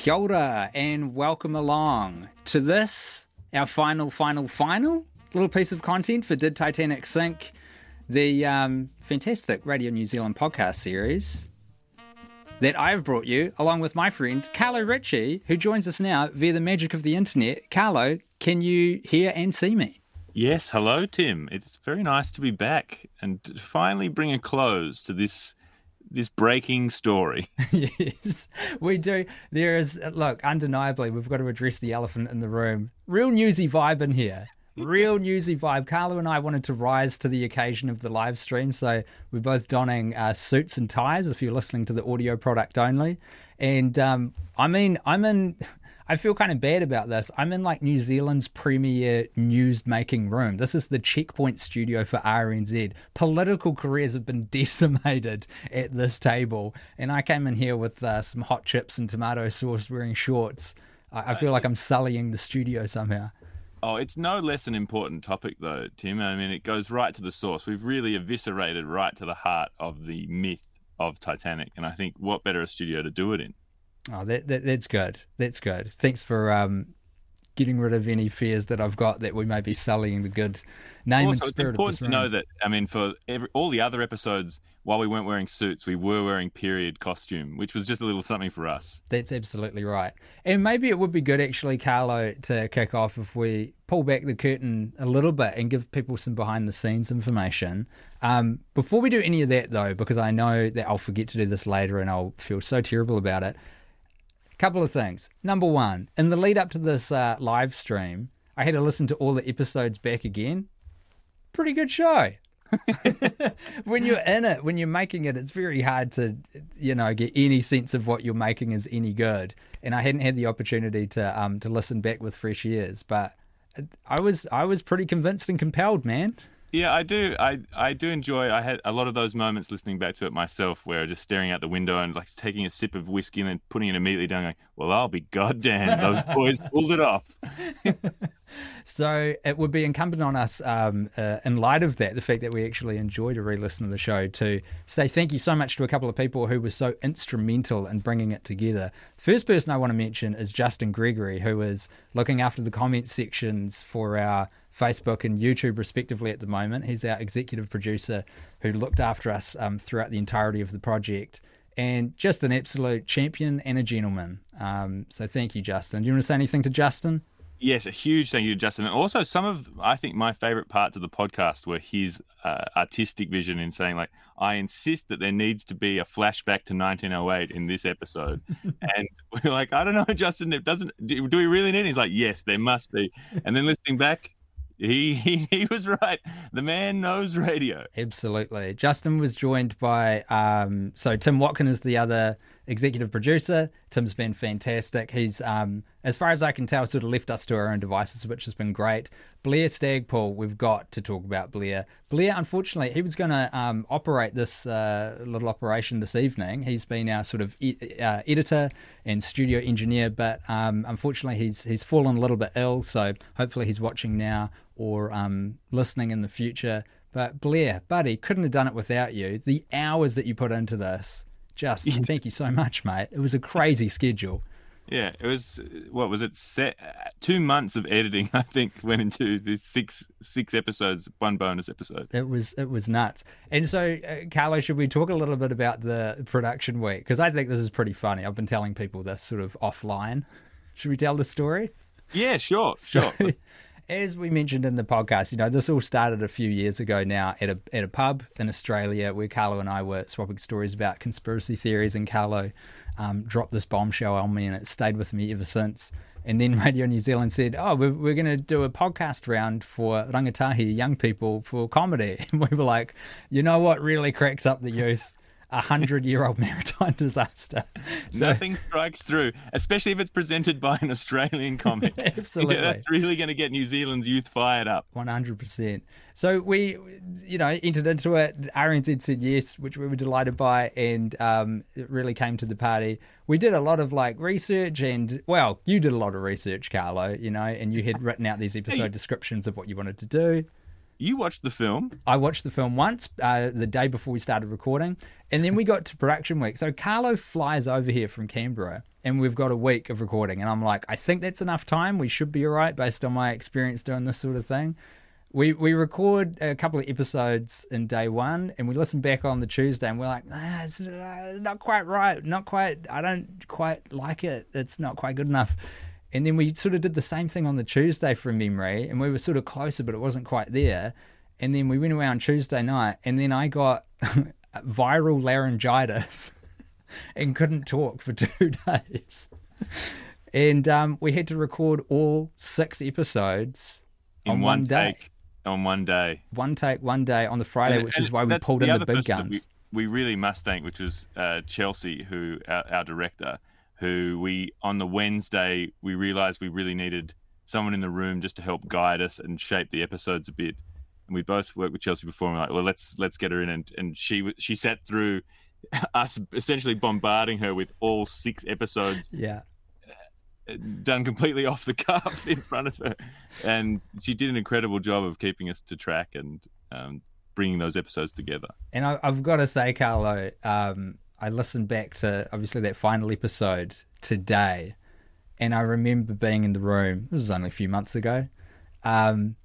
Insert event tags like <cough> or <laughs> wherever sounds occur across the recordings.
Kia ora and welcome along to this, our final, final, final little piece of content for Did Titanic Sink, the um, fantastic Radio New Zealand podcast series that I've brought you along with my friend Carlo Ritchie, who joins us now via the magic of the internet. Carlo, can you hear and see me? Yes, hello, Tim. It's very nice to be back and finally bring a close to this this breaking story. <laughs> yes, we do. There is, look, undeniably, we've got to address the elephant in the room. Real newsy vibe in here. Real <laughs> newsy vibe. Carlo and I wanted to rise to the occasion of the live stream, so we're both donning uh, suits and ties. If you're listening to the audio product only, and um, I mean, I'm in. I feel kind of bad about this. I'm in like New Zealand's premier news making room. This is the checkpoint studio for RNZ. Political careers have been <laughs> decimated at this table. And I came in here with uh, some hot chips and tomato sauce wearing shorts. I, I feel like I'm sullying the studio somehow. Oh, it's no less an important topic, though, Tim. I mean, it goes right to the source. We've really eviscerated right to the heart of the myth of Titanic. And I think what better a studio to do it in? Oh, that, that that's good. That's good. Thanks for um, getting rid of any fears that I've got that we may be sullying the good name also, and spirit it's important of this to know that I mean, for every, all the other episodes, while we weren't wearing suits, we were wearing period costume, which was just a little something for us. That's absolutely right. And maybe it would be good, actually, Carlo, to kick off if we pull back the curtain a little bit and give people some behind the scenes information. Um, before we do any of that, though, because I know that I'll forget to do this later and I'll feel so terrible about it couple of things. Number one, in the lead up to this uh, live stream, I had to listen to all the episodes back again. Pretty good show. <laughs> when you're in it, when you're making it, it's very hard to, you know, get any sense of what you're making is any good. And I hadn't had the opportunity to um to listen back with fresh ears, but I was I was pretty convinced and compelled, man. Yeah, I do. I I do enjoy. I had a lot of those moments listening back to it myself, where just staring out the window and like taking a sip of whiskey and then putting it immediately down, Like, "Well, I'll be goddamn, those <laughs> boys pulled it off." <laughs> so it would be incumbent on us, um, uh, in light of that, the fact that we actually enjoyed a re-listen of the show, to say thank you so much to a couple of people who were so instrumental in bringing it together. The first person I want to mention is Justin Gregory, who is looking after the comment sections for our Facebook and YouTube, respectively, at the moment. He's our executive producer who looked after us um, throughout the entirety of the project and just an absolute champion and a gentleman. Um, so thank you, Justin. Do you want to say anything to Justin? Yes, a huge thank you to Justin. And also, some of, I think, my favorite parts of the podcast were his uh, artistic vision in saying, like, I insist that there needs to be a flashback to 1908 in this episode. <laughs> and we're like, I don't know, Justin, it doesn't, do, do we really need it? He's like, yes, there must be. And then listening back, he, he <laughs> he was right. The man knows radio. Absolutely. Justin was joined by um, so Tim Watkin is the other executive producer. Tim's been fantastic. He's um, as far as I can tell, sort of left us to our own devices, which has been great. Blair Stagpool, we've got to talk about Blair. Blair, unfortunately, he was going to um, operate this uh, little operation this evening. He's been our sort of e- uh, editor and studio engineer, but um, unfortunately, he's he's fallen a little bit ill. So hopefully, he's watching now or um, listening in the future. But Blair, buddy, couldn't have done it without you. The hours that you put into this, just <laughs> thank you so much, mate. It was a crazy schedule. Yeah, it was what was it? Set two months of editing, <laughs> I think, went into this six six episodes, one bonus episode. It was it was nuts. And so, uh, Carlo, should we talk a little bit about the production week? Because I think this is pretty funny. I've been telling people this sort of offline. Should we tell the story? Yeah, sure, sure. <laughs> As we mentioned in the podcast, you know, this all started a few years ago now at a at a pub in Australia where Carlo and I were swapping stories about conspiracy theories, and Carlo um, dropped this bombshell on me, and it stayed with me ever since. And then <laughs> Radio New Zealand said, "Oh, we're, we're going to do a podcast round for rangatahi young people for comedy." <laughs> And we were like, "You know what really cracks up the youth? A hundred year old <laughs> maritime disaster. <laughs> So, Nothing strikes through, especially if it's presented by an Australian <laughs> comic. Absolutely. Yeah, that's really going to get New Zealand's youth fired up. 100%. So we, you know, entered into it. RNZ said yes, which we were delighted by, and um, it really came to the party. We did a lot of like research, and well, you did a lot of research, Carlo, you know, and you had written out these episode descriptions of what you wanted to do. You watched the film. I watched the film once, uh, the day before we started recording, and then we got to production week. So Carlo flies over here from Canberra, and we've got a week of recording. And I'm like, I think that's enough time. We should be all right based on my experience doing this sort of thing. We we record a couple of episodes in day one, and we listen back on the Tuesday, and we're like, nah, it's uh, not quite right, not quite. I don't quite like it. It's not quite good enough. And then we sort of did the same thing on the Tuesday from memory, and we were sort of closer, but it wasn't quite there. And then we went away on Tuesday night, and then I got <laughs> viral laryngitis <laughs> and couldn't talk for <laughs> two days. and um, we had to record all six episodes in on one, day. Take, on one day. One take, one day on the Friday, And- which and is why we pulled the in the big guns. We, we really must thank, which was uh, Chelsea, who our, our director, who we on the Wednesday we realized we really needed someone in the room just to help guide us and shape the episodes a bit. And we both worked with Chelsea before, and we're like, well, let's let's get her in, and and she she sat through <laughs> us essentially bombarding her with all six episodes Yeah. done completely off the <laughs> cuff in front of her, and she did an incredible job of keeping us to track and um, bringing those episodes together. And I, I've got to say, Carlo, um, I listened back to obviously that final episode today, and I remember being in the room. This was only a few months ago. Um,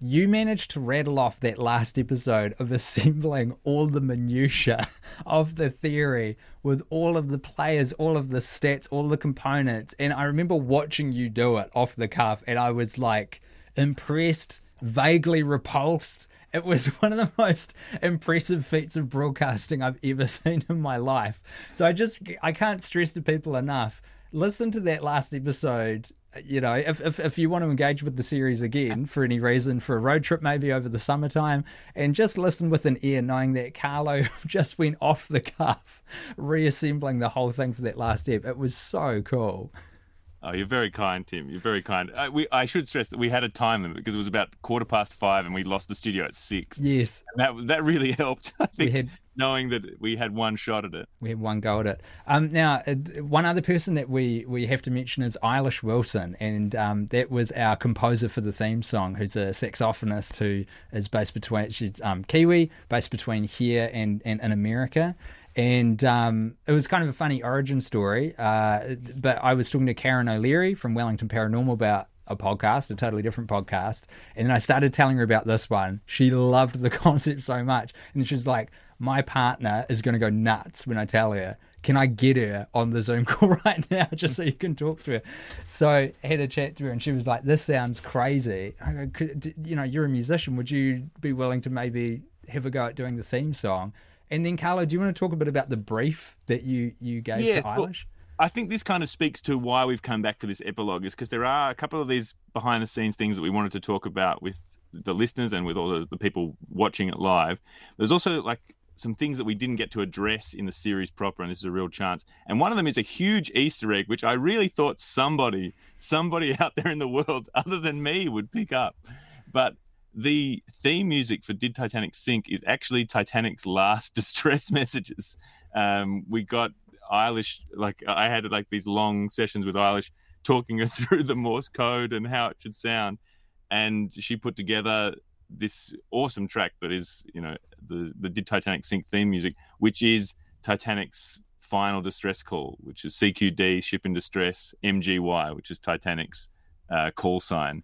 you managed to rattle off that last episode of <laughs> assembling all the minutiae of the theory with all of the players, all of the stats, all the components. And I remember watching you do it off the cuff, and I was like impressed, vaguely repulsed. It was <laughs> one of the most impressive feats of broadcasting I've ever <laughs> seen in my life. So I just I can't stress to people enough. Listen to that last episode. You know, if, if if you want to engage with the series again <laughs> for any reason, for a road trip maybe over the summertime, and just listen with an ear, knowing that Carlo just went off the cuff, reassembling the whole thing for that last ep. It was so cool. Oh, you're very kind, Tim. You're very kind. Uh, we, I should stress that we had a time limit because it was about quarter past five, and we lost the studio at six. Yes, And that that really <laughs> helped. I we think had knowing that we had one shot at it. We had one go at it. Um, now, uh, one other person that we, we have to mention is Eilish Wilson, and um, that was our composer for the theme song, who's a saxophonist who is based between she's um, Kiwi, based between here and and in America. And um, it was kind of a funny origin story. Uh, but I was talking to Karen O'Leary from Wellington Paranormal about a podcast, a totally different podcast. And then I started telling her about this one. She loved the <laughs> concept so much. And she's like, My partner is going to go nuts when I tell her. Can I get her on the Zoom <laughs> call right now just so you can talk to her? So I had a chat to her and she was like, This sounds crazy. I go, "Could- You know, you're a musician. Would you be willing to maybe have a go at doing the theme song? And then, Carlo, do you want to talk a bit about the brief that you, you gave Yes, to well, Eilish? I think this kind of speaks to why we've come back for this epilogue, is because there are a couple of these behind the scenes things that we wanted to talk about with the listeners and with all the, the people watching it live. There's also like some things that we didn't get to address in the series proper, and this is a real chance. And one of them is a huge Easter egg, which I really thought somebody, somebody <laughs> out there in the world other than me would pick up. But the theme music for Did Titanic Sink is actually Titanic's last <laughs> distress messages. Um, we got Eilish, like I had like these long sessions with Eilish talking her <laughs> through the Morse code and how it should sound. And she put together this awesome track that is, you know, the, the Did Titanic Sink theme music, which is Titanic's final distress call, which is CQD, ship in distress, MGY, which is Titanic's uh, call sign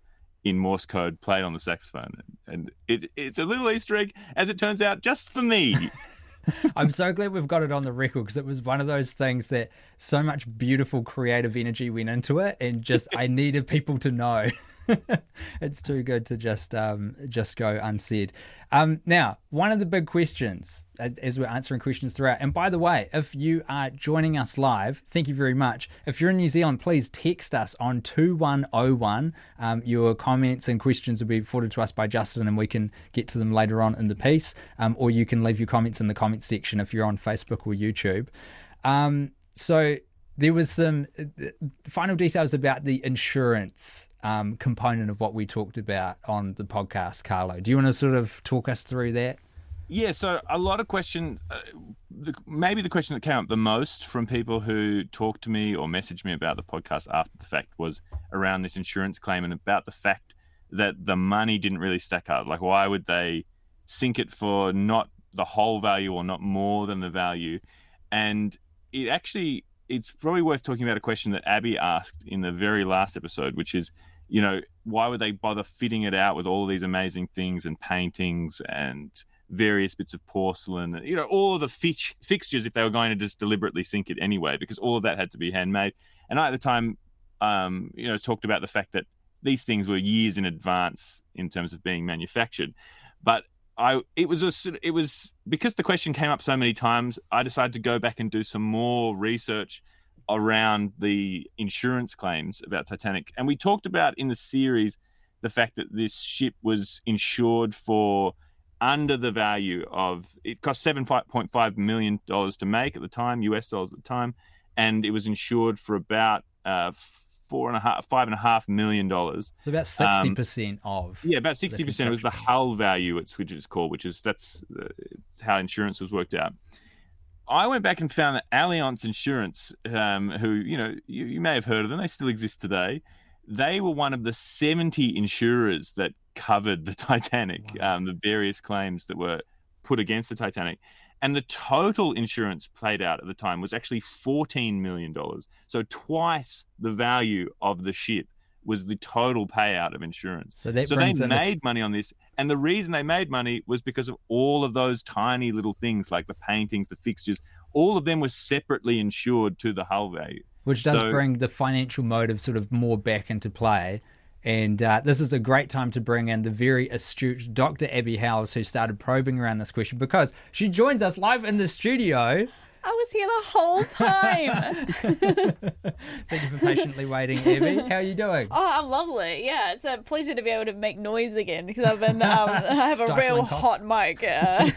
in Morse code played on the saxophone. And it, it's a little Easter egg, as it turns out, just for me. <laughs> I'm so glad we've got it on the record because it was one of those things that so much beautiful creative energy went into it, and just <laughs> I needed people to know. <laughs> <laughs> it's too good to just um, just go unsaid. Um, now, one of the big questions as we're answering questions throughout, and by the way, if you are joining us live, thank you very much. If you're in New Zealand, please text us on 2101. Um, your comments and questions will be forwarded to us by Justin, and we can get to them later on in the piece. Um, or you can leave your comments in the comments section if you're on Facebook or YouTube. Um, so there was some uh, final details about the insurance um, component of what we talked about on the podcast, Carlo. Do you want to sort of talk us through that? Yeah, so a lot of questions. Uh, the, maybe the question that came up the most from people who talked to me or messaged me about the podcast after the fact was around this insurance claim and about the fact that the money didn't really stack up. Like, why would they sink it for not the whole value or not more than the value? And it actually it's probably worth talking about a question that Abby asked in the very last episode, which is, you know, why would they bother fitting it out with all these amazing things and paintings and various bits of porcelain, you know, all of the fix- fixtures if they were going to just deliberately sink it anyway, because all of that had to be handmade. And I, at the time, um, you know, talked about the fact that these things were years in advance in terms of being manufactured. But I it was a it was because the question came up so many times. I decided to go back and do some more research around the insurance claims about Titanic, and we talked about in the series the fact that this ship was insured for under the value of it cost seven point five million dollars to make at the time, US dollars at the time, and it was insured for about uh, four and a half, five and a half million dollars. So about sixty percent um, of yeah, about sixty percent was the hull value, which it's called, which is that's uh, how insurance was worked out. I went back and found that Allianz Insurance, um, who you know you, you, may have heard of them, they still exist today. They were one of the seventy insurers that covered the <laughs> Titanic, wow. um, the various claims that were put against the Titanic. And the total insurance paid out at the time was actually $14 million. So twice the value of the ship was the total payout of insurance. So, so they made money on this. And the reason they made money was because of all of those tiny little things like the paintings, the fixtures, all of them were separately insured to the hull value. Which does so, bring the financial motive sort of more back into play and uh, this is a great time to bring in the very astute Dr. Abby Howes, who started probing around this question because she joins us live in the studio. I was here the whole time. <laughs> Thank you for patiently waiting, Evie. How are you doing? <laughs> Oh, I'm lovely. Yeah, it's a pleasure to be able to make noise again because I've been um, <laughs> I have a real hot mic. Uh.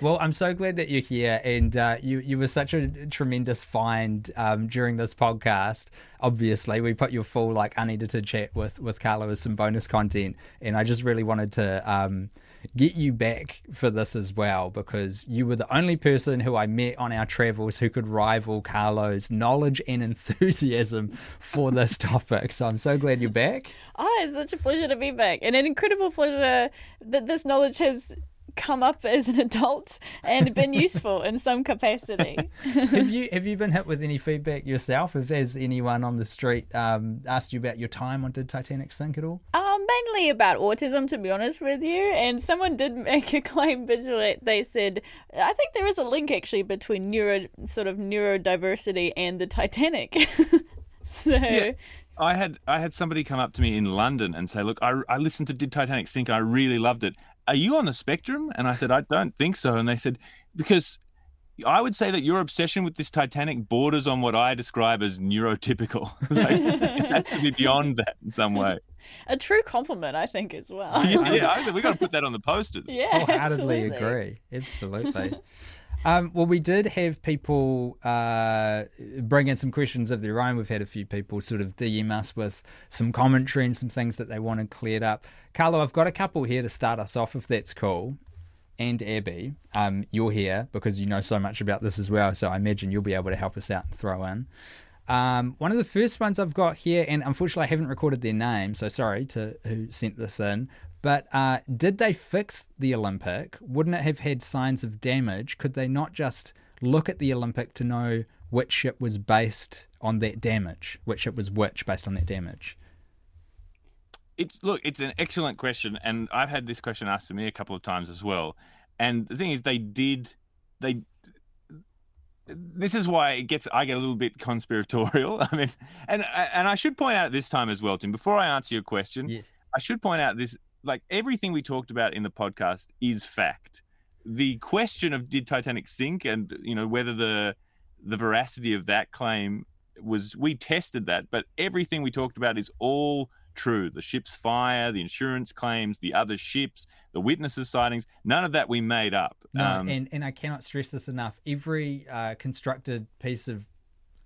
well, I'm so glad that you're here, and uh, you you were such a tremendous find um, during this podcast. Obviously, we put your full like unedited chat with with Carlo as some bonus content, and I just really wanted to. Um, get you back for this as well because you were the only person who I met on our travels who could rival Carlo's knowledge and <laughs> enthusiasm for this topic. So I'm so glad you're back. Oh, it's such a pleasure to be back and an incredible pleasure that this knowledge has come up as an adult and been useful in some capacity. <laughs> have you have you been hit with any feedback yourself? If has anyone on the street um, asked you about your time on Did Titanic sink at all? Um, mainly about autism, to be honest with you. And someone did make a claim visually. They said, I think there is a link actually between neuro sort of neurodiversity and the Titanic. <laughs> so. Yeah. I had I had somebody come up to me in London and say, "Look, I, I listened to Did Titanic Sink and I really loved it are you on the spectrum? And I said, I don't think so. And they said, because I would say that your obsession with this Titanic borders on what I describe as neurotypical. <laughs> like, it has to be beyond that in some way. A true compliment, I think, as well. yeah, yeah <laughs> we got to put that on the posters. Yeah, wholeheartedly agree. Absolutely. <laughs> Um, well, we did have people uh, bring in some questions of their own. We've had a few people sort of DM us with some commentary and some things that they wanted cleared up. Carlo, I've got a couple here to start us off, if that's cool. And Abby, um, you're here because you know so much about this as well. So I imagine you'll be able to help us out and throw in. Um, one of the first ones I've got here, and unfortunately I haven't recorded their name, so sorry to who sent this in. But uh, did they fix the Olympic? Wouldn't it have had signs of damage? Could they not just look at the Olympic to know which ship was based on that damage, which ship was which based on that damage? It's look, it's an excellent question, and I've had this question asked to me a couple of times as well. And the thing is, they did, they. This is why it gets. I get a little bit conspiratorial. <laughs> I mean, and and I should point out this time as well, Tim. Before I answer your question, Yes. I should point out this: like everything we talked about in the podcast is fact. The question of did Titanic sink, and you know whether the the veracity of that claim was, we tested that, but everything we talked about is all true. The ship's fire, the insurance claims, the other ships, the witnesses' sightings, none of that we made up. No, Um, and, and I cannot stress this enough. Every uh, constructed piece of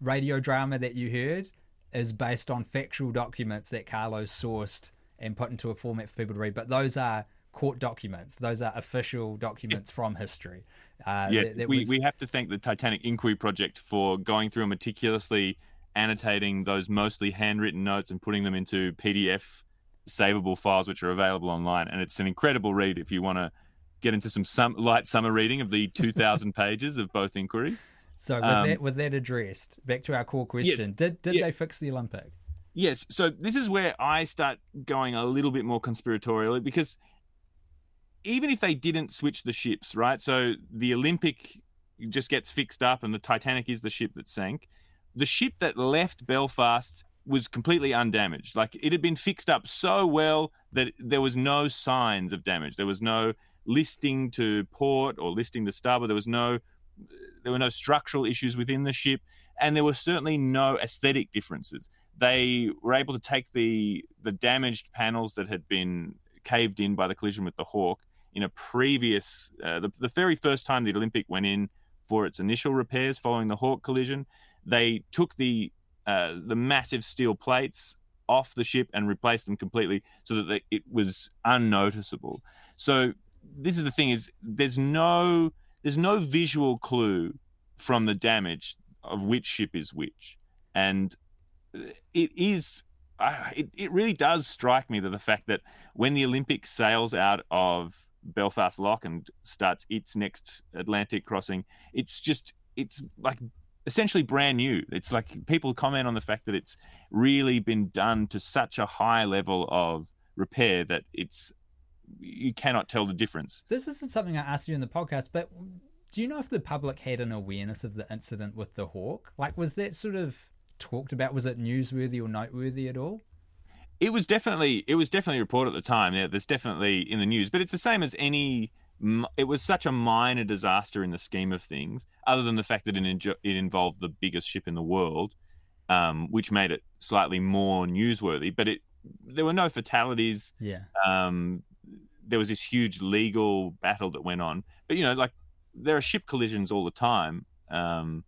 radio drama that you heard is based on factual documents that Carlos sourced and put into a format for people to read. But those are court documents. Those are official documents from history. Uh, Yes, that- that we, was- we have to thank the Titanic Inquiry Project for going through and meticulously annotating those mostly handwritten notes and putting them into PDF savable files, which are available online. And it's an incredible read if you want to get into some, some light summer reading of the <laughs> 2,000 pages of both inquiries. So with um, that with that addressed, back to our core question: Did did yeah. they fix the Olympic? Yes, so this is where I start going a little bit more conspiratorially because even if they didn't switch the ships, right? So the Olympic just gets fixed up and the Titanic is the ship that sank. The ship that left Belfast was completely undamaged. Like it had been fixed up so well that there was no signs of damage. There was no listing to port or listing to starboard. There was no there were no structural issues within the ship, and there were certainly no aesthetic differences. They were able to take the the damaged panels that had been caved in by the collision with the Hawke in a previous uh, the, the very first time the Olympic went in for its initial repairs following the Hawke collision. They took the uh, the massive steel plates off the ship and replaced them completely so that they, it was unnoticeable. So this is the thing: is there's no there's no visual clue from the damage of which ship is which, and it is. Uh, it, it really does strike me that the fact that when the Olympic sails out of Belfast Lough and starts its next Atlantic crossing, it's just it's like essentially brand new. It's like people comment on the fact that it's really been done to such a high level of repair that it's you cannot tell the difference. This isn't something I asked you in the podcast, but do you know if the public had an awareness of the incident with the Hawke? Like, was that sort of talked about? Was it newsworthy or noteworthy at all? It was definitely it was definitely reported at the time. Yeah, there's definitely in the news, but it's the same as any. It was such a minor disaster in the scheme of things, other than the fact that it, injo- it involved the biggest ship in the world, um, which made it slightly more newsworthy. But it there were no fatalities. Yeah. um, there was this huge legal battle that went on. But you know, like there are ship collisions all the time. Um,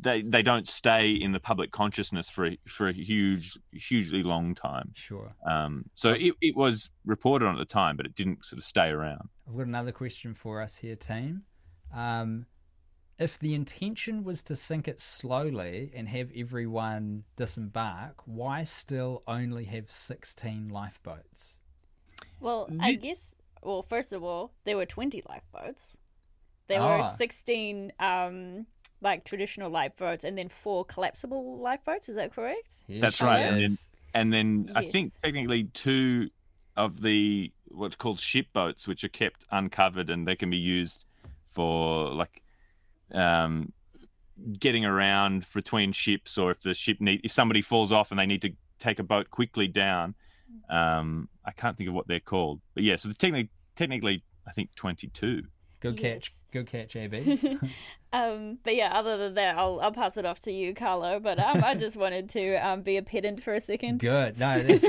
they they don't stay in the public consciousness for a, for a huge hugely long time. Sure. Um, so it, it was reported on at the time, but it didn't sort of stay around. I've got another question for us here, team. Um, if the intention was to sink it slowly and have everyone disembark, why still only have 16 lifeboats? Well, I Ye- guess. Well, first of all, there were twenty lifeboats. There were Ah. sixteen, um, like traditional lifeboats, and then four collapsible lifeboats. Is that correct? Here That's right, and then- And then I think technically two of the what's called ship boats, which are kept uncovered and they can be used for like um, getting around between ships, or if the ship need if somebody falls off and they need to take a boat quickly down. Um, I can't think of what they're called, but yeah. So the technically, technically, I think twenty-two. Good catch. Yes. Good catch, AB. <laughs> <laughs> Um, but yeah, other than that, I'll I'll pass it off to you, Carlo. But um, I just <laughs> wanted to um, be a pedant for a second. Good. No, <laughs> that's,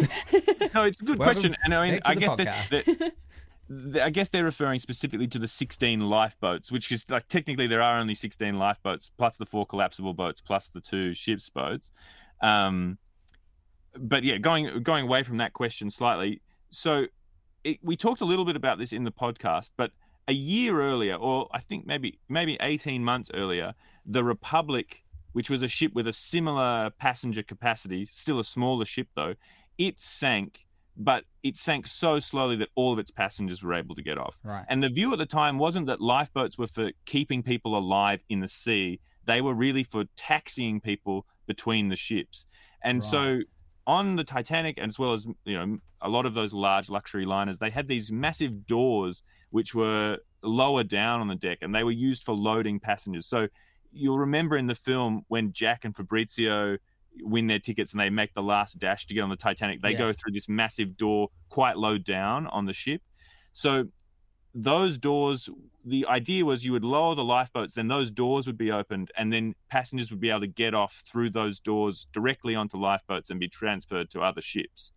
No, it's a good Welcome question, and I mean, I guess this, that- th- I guess they're referring specifically to the 16 lifeboats, which is like technically there are only 16 lifeboats plus the four collapsible boats plus the two ships boats. Um, but yeah, going going away from that question slightly. So it, we talked a little bit about this in the podcast, but a year earlier, or I think maybe maybe 18 months earlier, the Republic, which was a ship with a similar passenger capacity, still a smaller ship though, it sank but it sank so slowly that all of its passengers were able to get off. Right. And the view at the time wasn't that lifeboats were for keeping people alive in the sea, they were really for taxiing people between the ships. And Right. so on the Titanic, as well as you know a lot of those large luxury liners, they had these massive doors which were lower down on the deck, and they were used for loading passengers. So you'll remember in the film when Jack and Fabrizio win their tickets and they make the last dash to get on the Titanic, they Yeah. go through this massive door quite low down on the ship. So those doors the idea was you would lower the lifeboats then those doors would be opened and then passengers would be able to get off through those doors directly onto lifeboats and be transferred to other ships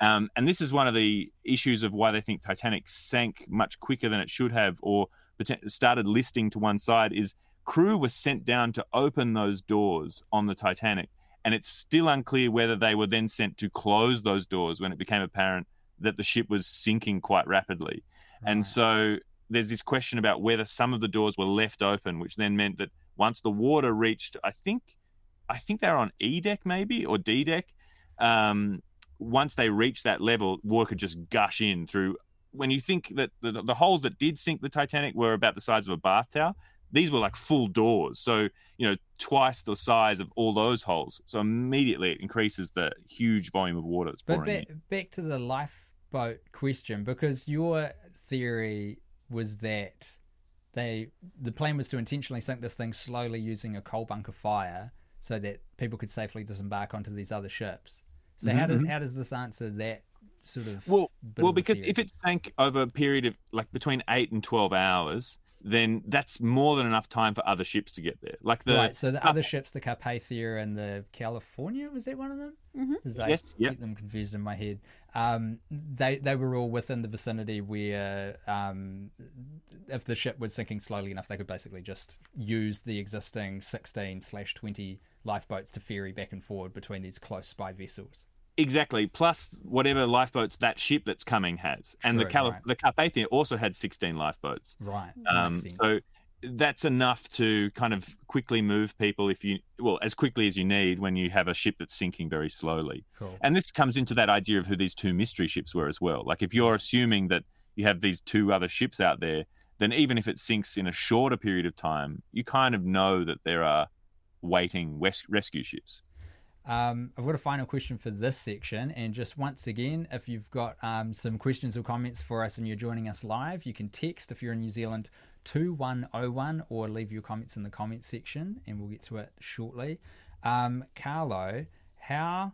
um, and this is one of the issues of why they think titanic sank much quicker than it should have or started listing to one side is crew was sent down to open those doors on the titanic. And it's still unclear whether they were then sent to close those doors when it became apparent that the ship was sinking quite rapidly. And so there's this question about whether some of the doors were left open, which then meant that once the water reached, I think, I think they're on E deck maybe or D deck. Um, once they reached that level, water could just gush in through. When you think that the, the holes that did sink the Titanic were about the size of a bath towel, these were like full doors. So you know, twice the size of all those holes. So immediately it increases the huge volume of water that's But pouring back, in. back to the lifeboat question, because your theory was that they the plan was to intentionally sink this thing slowly using a coal bunker fire so that people could safely disembark onto these other ships. So how does how does this answer that sort of Mm-hmm, Well, well, of because theory? if it sank over a period of like between eight and twelve hours, then that's more than enough time for other ships to get there. Like the right, so the other ships, the Carpathia and the California, was that one of them? Mm-hmm. I Yes, yep. get them confused in my head. Um, they they were all within the vicinity where, um, if the ship was sinking slowly enough, they could basically just use the existing sixteen slash twenty lifeboats to ferry back and forward between these close spy vessels. exactly plus whatever lifeboats that ship that's coming has, and the Cal- right. the Carpathia also had sixteen lifeboats. Right. Um, so that's enough to kind of quickly move people if you well as quickly as you need when you have a ship that's sinking very slowly. Cool. And this comes into that idea of who these two mystery ships were as well. Like if you're assuming that you have these two other ships out there, then even if it sinks in a shorter period of time, you kind of know that there are waiting rescue ships. Um, I've got a final question for this section, and just once again, if you've got um, some questions or comments for us and you're joining us live, you can text if you're in New Zealand 2101 or leave your comments in the comments section, and we'll get to it shortly. Um, Carlo, how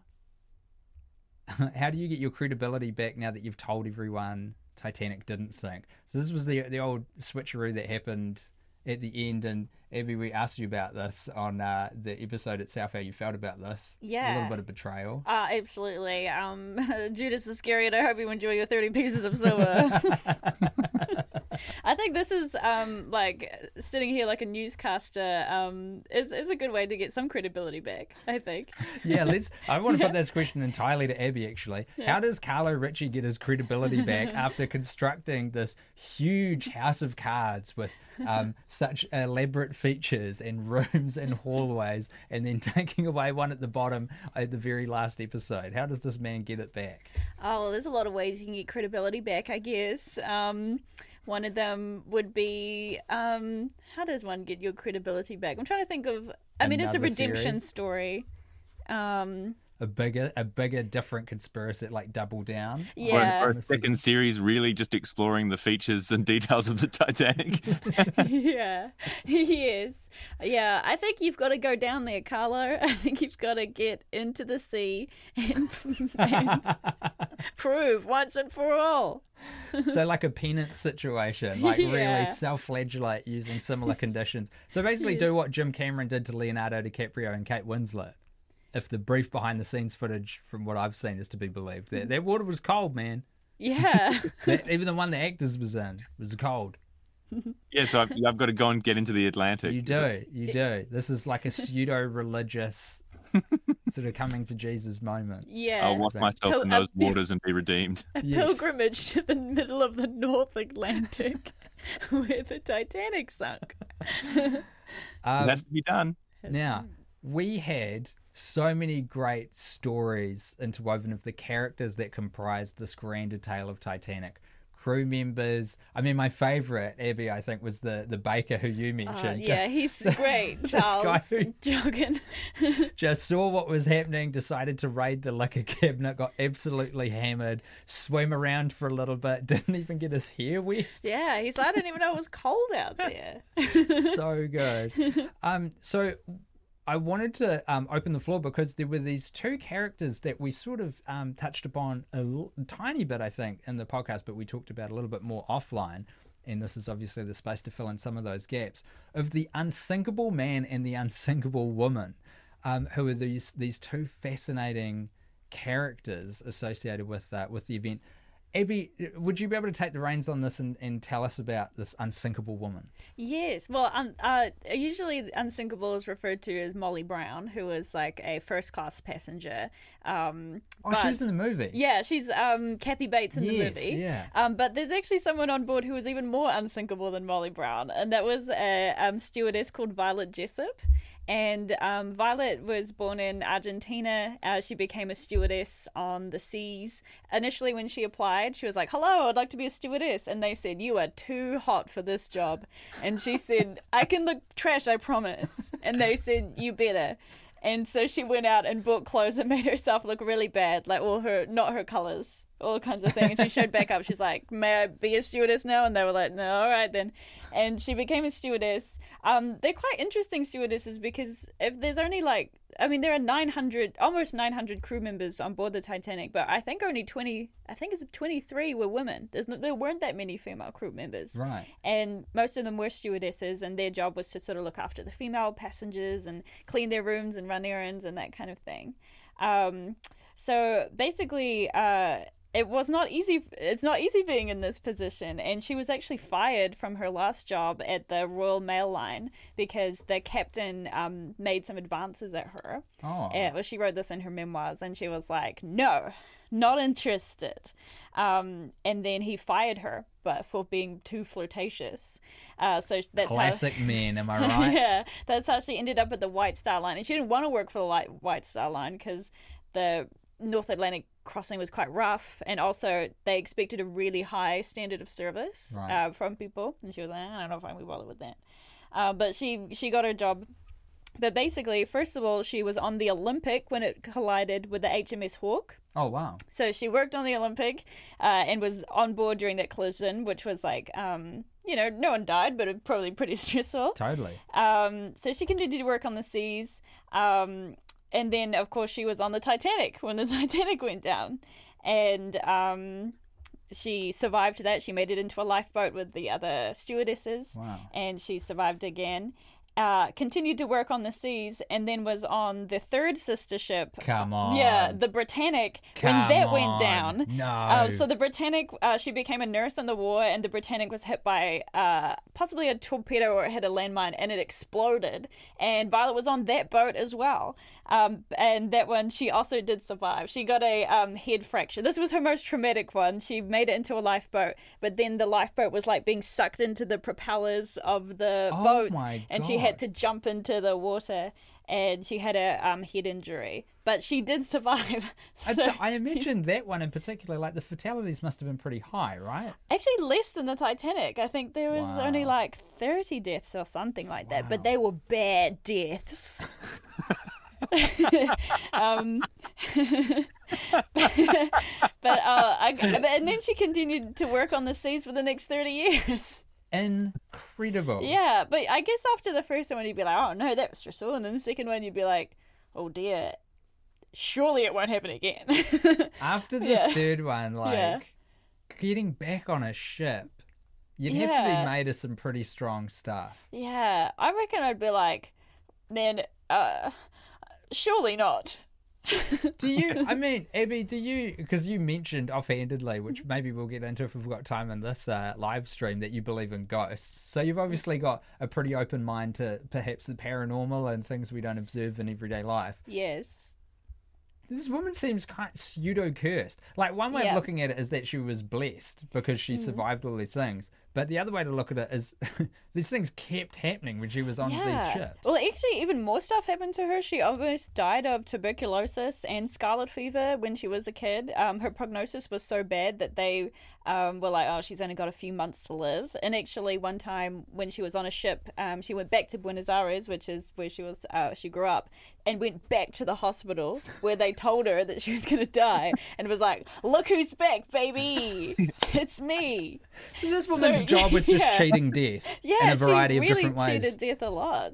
<laughs> how do you get your credibility back now that you've told everyone Titanic didn't sink? So this was the the old switcheroo that happened at the end, and Abby, we asked you about this on uh, the episode itself. How you felt about this? Yeah. A little bit of betrayal. Uh, absolutely. Um, <laughs> Judas Iscariot, I hope you enjoy your 30 pieces of silver. <laughs> I think this is um, like sitting here like a newscaster um, is, is a good way to get some credibility back, I think. yeah, let's. I want to put <laughs> this question entirely to Abby. Actually, how does Carlo Ritchie get his credibility back after constructing this huge house of cards with um, such elaborate features and <laughs> rooms and hallways, and then taking away one at the bottom at the very last episode? How does this man get it back? Oh, well, there's a lot of ways you can get credibility back, I guess. Um, one of them would be um, how does one get your credibility back? I'm trying to think of. I mean, it's a redemption theory? story. Um, A bigger, a bigger, different conspiracy, like double down. Yeah. Or, or a second series really just exploring the features and details of the Titanic. <laughs> <laughs> yeah, <laughs> yes, yeah. I think you've got to go down there, Carlo. I think you've got to get into the sea and, and prove once and for all. so like a penance situation, like really Yeah. self-flagellate using similar conditions. So basically, do what Jim Cameron did to Leonardo DiCaprio and Kate Winslet. If the brief behind-the-scenes footage, from what I've seen, is to be believed, that that water was cold, man. Yeah, <laughs> That, even the one the actors was in was cold. <laughs> yeah, so I've, I've got to go and get into the Atlantic. You do, you do. This is like a pseudo-religious <laughs> sort of coming to Jesus moment. yeah. I'll wash myself Pil- in a- those waters and be redeemed. a Yes. pilgrimage to the middle of the North Atlantic, where the Titanic sunk. Um, That's to be done. Now, we had so many great stories interwoven of the characters that comprised this grander tale of Titanic. Crew members. I mean, my favorite, Abby, I think, was the the baker who you Uh, mentioned. yeah, <laughs> he's great, Charles guy who- Joughin. <laughs> just saw what was happening, decided to raid the liquor cabinet, got absolutely hammered, swam around for a little bit, <laughs> didn't even get his hair wet. yeah, he's. I didn't even know it was cold out there. so good. Um, so I wanted to um, open the floor because there were these two characters that we sort of um, touched upon a l- tiny bit, I think, in the podcast, but we talked about a little bit more offline. And this is obviously the space to fill in some of those gaps of the unsinkable man and the unsinkable woman, um, who are these these two fascinating characters associated with uh, with the event. Abby, would you be able to take the reins on this and, and tell us about this unsinkable woman? Yes, well, um, uh, usually unsinkable is referred to as Molly Brown, who was like a first class passenger. Um, Oh, but- she was in the movie. Yeah, she's um, Kathy Bates in the Yes, movie. yeah. Um, but there's actually someone on board who was even more unsinkable than Molly Brown, and that was a um, stewardess called Violet Jessop. And um, Violet was born in Argentina. Uh, she became a stewardess on the seas. Initially, when she applied, she was like, Hello, I'd like to be a stewardess. And they said, You are too hot for this job. And she said, I can look trash, I promise. And they said, You better. And so she went out and bought clothes and <laughs> made herself look really bad, like all her, not her colors, all kinds of things. And she showed back up. She's like, "May I be a stewardess now?" And they were like, "No, all right then." And she became a stewardess. Um, they're quite interesting stewardesses because if there's only like, I mean, there are 900, almost 900 crew members on board the Titanic, but I think only 20, I think it's 23 were women. There's no, there weren't that many female crew members Right. and most of them were stewardesses and their job was to sort of look after the female passengers and clean their rooms and run errands and that kind of thing um, so basically uh, it was not easy it's not easy being in this position and she was actually fired from her last job at the royal mail line because the captain um, made some advances at her Oh. yeah, well, she wrote this in her memoirs, and she was like, "No, not interested." Um, and then he fired her, but for being too flirtatious. Uh, so that's Classic <laughs> men, am I right? yeah, that's how she ended up at the White Star Line, and she didn't want to work for the White Star Line because the North Atlantic crossing was quite rough, and also they expected a really high standard of service Right. uh, from people, and she was like, "I don't know if I'm gonna be bothered with that." Uh, but she she got her job but basically, first of all, she was on the Olympic when it collided with the HMS Hawke. Oh, wow. So she worked on the Olympic uh, and was on board during that collision, which was like, um, you know, no one died, but it probably pretty <laughs> stressful. Totally. Um, so she continued to work on the seas. Um, and then, of course, she was on the Titanic when the <laughs> Titanic went down. And um, she survived that. She made it into a lifeboat with the other stewardesses. Wow. And she survived again. Uh, continued to work on the seas and then was on the third sister ship. Come on. Yeah, the Britannic. Come when that on. went down. No. Uh, so the Britannic, uh, she became a nurse in the war, and the Britannic was hit by uh, possibly a torpedo or it hit a landmine, and it exploded. And Violet was on that boat as well. Um, and that one, she also did survive. She got a um, head fracture. This was her most traumatic one. She made it into a lifeboat, but then the lifeboat was like being sucked into the propellers of the Oh boat, and she had to jump into the water. And she had a um, head injury, but she did survive. <laughs> I, So- I imagine that one in particular, like the fatalities must have been pretty high, right? Actually, less than the Titanic. I think there was Wow. only like 30 deaths or something like that, but they were bad deaths. <laughs> <laughs> um, <laughs> but, uh, I, but and then she continued to work on the seas for the next 30 years. Incredible. yeah, but I guess after the first one, you'd be like, oh no, that was stressful. And then the second one, you'd be like, oh dear, surely it won't happen again. <laughs> After the Yeah. third one, like Yeah. getting back on a ship, you'd have to be made of some pretty strong stuff. Yeah, I reckon I'd be like, then, uh, surely not. Do you? <laughs> I mean, Abby, do you? Because you mentioned offhandedly, which mm-hmm. maybe we'll get into if we've got time in this uh, live stream, that you believe in ghosts. So you've mm-hmm. obviously got a pretty open mind to perhaps the paranormal and things we don't observe in everyday life. Yes. This woman seems kind of pseudo cursed. Like one way Yeah. of looking at it is that she was blessed because she mm-hmm. survived all these things. But the other way to look at it is <laughs> these things kept happening when she was on these ships. Well, actually, even more stuff happened to her. She almost died of tuberculosis and scarlet fever when she was a kid. Um, her prognosis was so bad that they um, were like, oh, she's only got a few months to live. And actually, one time when she was on a ship, um, she went back to Buenos Aires, which is where she was, uh, she grew up, and went back to the hospital where they told her that she was going to die, and was like, "Look who's back, baby! <laughs> It's me." So this job was just <laughs> yeah. cheating death Yeah, in a variety she of really different ways. cheated death a lot.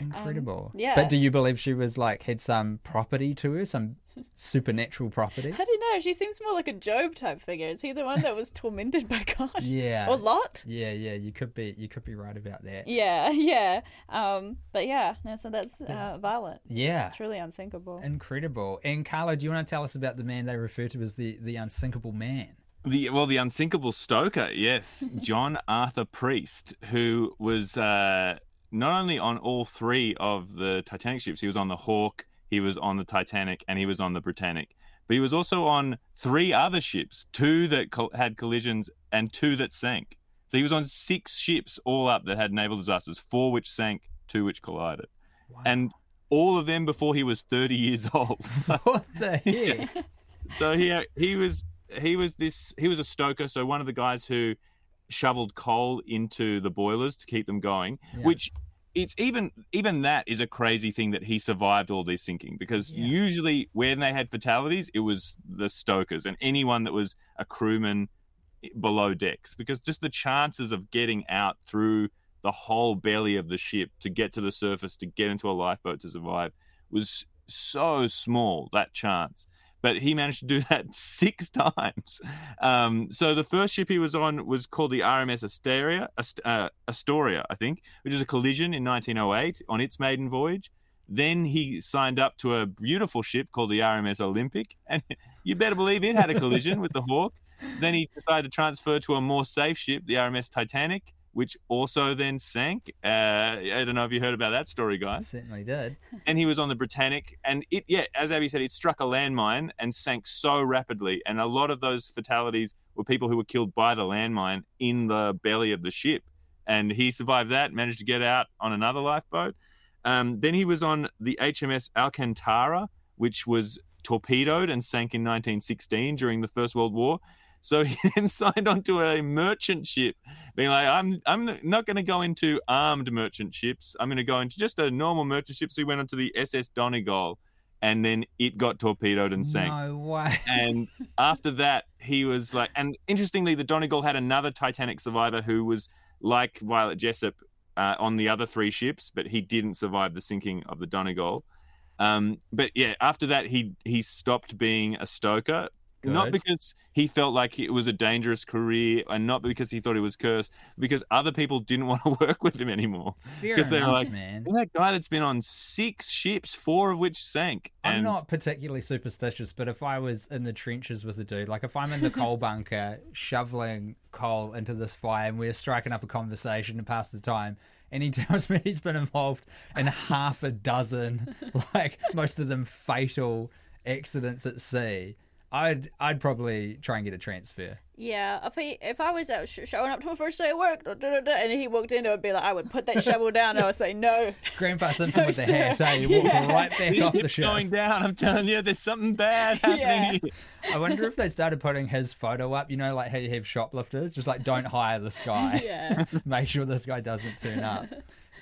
Incredible. yeah. But do you believe she was like had some property to her, some supernatural property? <laughs> I don't know. She seems more like a Job type figure. Is he the one that was <laughs> tormented by God? Yeah. Or Lot? Yeah, yeah, you could be you could be right about that. Yeah, yeah. Um, but yeah, no, so that's uh, violent. Yeah. Truly unsinkable. Incredible. And Carlo, do you want to tell us about the man they refer to as the, the unsinkable man? The well, the unsinkable stoker, yes, <laughs> John Arthur Priest, who was uh, not only on all three of the Titanic ships, he was on the Hawke, he was on the Titanic, and he was on the Britannic. But he was also on three other ships, two that col- had collisions and two that sank. So he was on six ships all up that had naval disasters, four which sank, two which collided, and all of them before he was thirty years old. <laughs> what the <laughs> heck? so he he was he was this he was a stoker so one of the guys who shoveled coal into the boilers to keep them going Yeah. which it's even even that is a crazy thing that he survived all this sinking because Yeah. usually when they had fatalities it was the stokers and anyone that was a crewman below decks because just the chances of getting out through the whole belly of the ship to get to the surface to get into a lifeboat to survive was so small that chance but he managed to do <laughs> that six times. Um, so the first ship he was on was called the RMS Astoria, uh, Astoria, I think, which is a collision in 1908 on its maiden voyage. Then he signed up to a beautiful ship called the RMS Olympic, and <laughs> you better believe it had a collision with the Hawke. Then he decided to transfer to a more safe ship, the RMS Titanic, which also then sank. Uh, I don't know if you heard about that story, guys Certainly did. <laughs> and he was on the Britannic, and it, yeah, as Abby said, it struck a landmine and sank so rapidly, and a lot of those fatalities were people who were killed by the landmine in the belly of the ship, and he survived that, managed to get out on another lifeboat. Um, then he was on the HMS Alcantara, which was torpedoed and sank in 1916 during the First World War. So he <laughs> then signed on to a merchant ship, being like, I'm I'm not going to go into armed merchant ships. I'm going to go into just a normal merchant ship. So he went onto the SS Donegal, and then it got torpedoed and sank. No way. And <laughs> after that, he was like, and interestingly, the Donegal had another Titanic survivor who was like Violet Jessop uh, on the other three ships, but he didn't survive the sinking of the Donegal. Um, but yeah, after that, he he stopped being a stoker. Not because he felt like it was a dangerous career, and not because he thought he was cursed, because other people didn't <laughs> want to work with him anymore. Because they were like, man. That guy that's been on six ships, four of which sank. I'm not particularly superstitious, but if I was in the trenches with a dude, like if I'm in the coal bunker shoveling coal into this fire and we're striking up a conversation to pass the time, and he <laughs> tells me he's been involved in half a dozen, <laughs> like most of them fatal accidents at sea, I'd I'd probably try and get a transfer. Yeah, if he, if I was out sh- showing up to my first day of work, da, da, da, da, and he walked in, I'd be like, I would put that shovel down, and I would say no. <laughs> Grandpa <laughs> Simpson No, with the sir. hat, hey, he walked Yeah. right back off the ship's ship. going down. I'm telling you, there's something bad <laughs> happening Yeah. I wonder if they started putting his photo up. You know, like how you have shoplifters, just like don't hire this guy. Yeah. Make sure this guy doesn't turn up.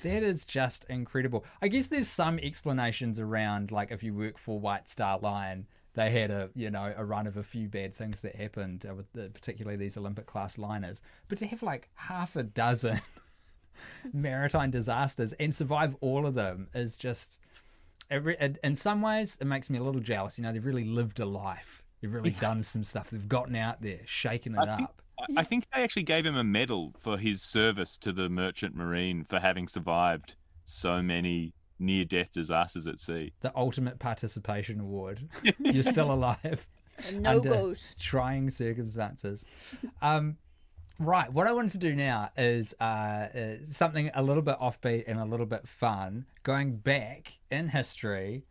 That is just incredible. I guess there's some explanations around, like if you work for White Star Line, they had a you know a run of a few bad things that happened uh, with the, particularly these Olympic class liners. But to have like half a dozen <laughs> maritime disasters and survive all of them is just every, in- in some ways it makes me a little jealous. You know they've really lived a life. They've really done some stuff. They've gotten out there shaken it I think, up. I- I think they actually gave him a medal for his service to the merchant marine for having survived so many near-death disasters at sea. the ultimate participation award <laughs> you're still alive No under ghost. trying circumstances um Right, what I wanted to do now is uh, uh, something a little bit offbeat and a little bit fun, going back in history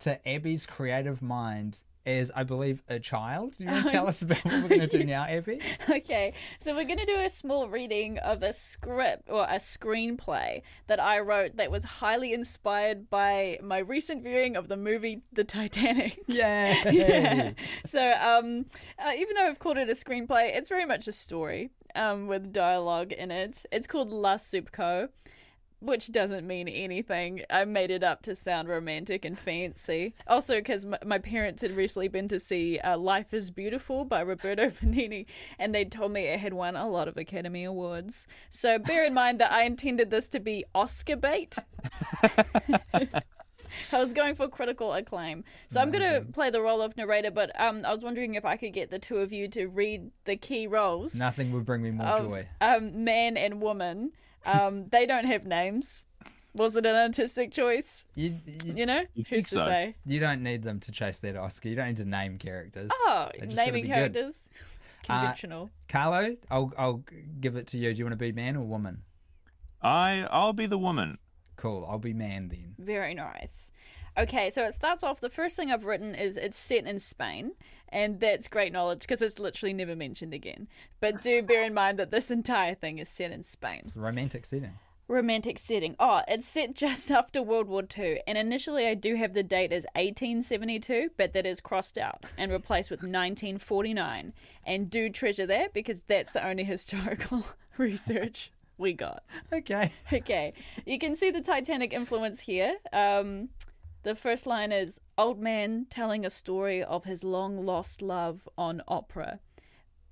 to Abby's creative mind as, I believe, a child. Do you want to <laughs> tell us about what we're going to do now, Abby? <laughs> Okay, so we're going to do a small reading of a script or a screenplay that I wrote that was highly inspired by my recent viewing of the movie The Titanic. <laughs> Yay! yeah. So, um, uh, even though I've called it a screenplay, it's very much a story um, with dialogue in it. It's called La Soup Co., which doesn't mean anything. I made it up to sound romantic and fancy. Also, because my, my parents had recently been to see uh, Life is Beautiful by Roberto <laughs> Benigni, and they told me it had won a lot of Academy Awards. So bear in mind that I intended this to be Oscar bait. <laughs> I was going for critical acclaim. So I'm going to play the role of narrator, but um, I was wondering if I could get the two of you to read the key roles Nothing would bring me more of joy. um, man and woman. Um, they don't have names. Was it an artistic choice? You, you, You know, You who's think to so? say? you don't need them to chase that Oscar. You don't need to name characters. Oh, They just gotta naming characters, conventional. Carlo, I'll, I'll give it to you. Do you want to be man or woman? I I'll be the woman. Cool. I'll be man then. Very nice. Okay, so it starts off. The first thing I've written is it's set in Spain, and that's great knowledge because it's literally never mentioned again. But do bear in mind that this entire thing is set in Spain. It's a romantic setting. romantic setting. Oh, it's set <laughs> just after World War II, and initially I do have the date as 1872, but that is crossed out and replaced with 1949. And do treasure that because that's the only <laughs> historical <laughs> research we got. Okay. Okay, you can see the Titanic influence here. Um, the first line is Old man telling a story of his long lost love on opera,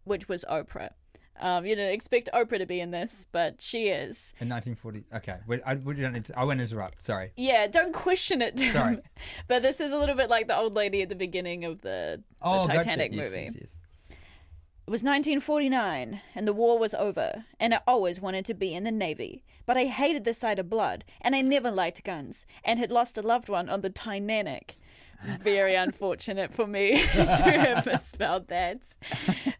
which was Oprah. Um, you didn't expect Oprah to be in this, but she is. In 1940. Okay. Wait, I, we don't to, I won't interrupt. Sorry. Yeah, don't question it. Tim. Sorry. <laughs> but this is a little bit like the old lady at the beginning of the, the Oh, gotcha. Titanic Yes, movie. yes, yes. It was 1949, and the war was over, and I always wanted to be in the Navy. But I hated the sight of blood, and I never liked guns, and had lost a loved one on the Titanic. Very unfortunate for me <laughs> to have <laughs> misspelled that.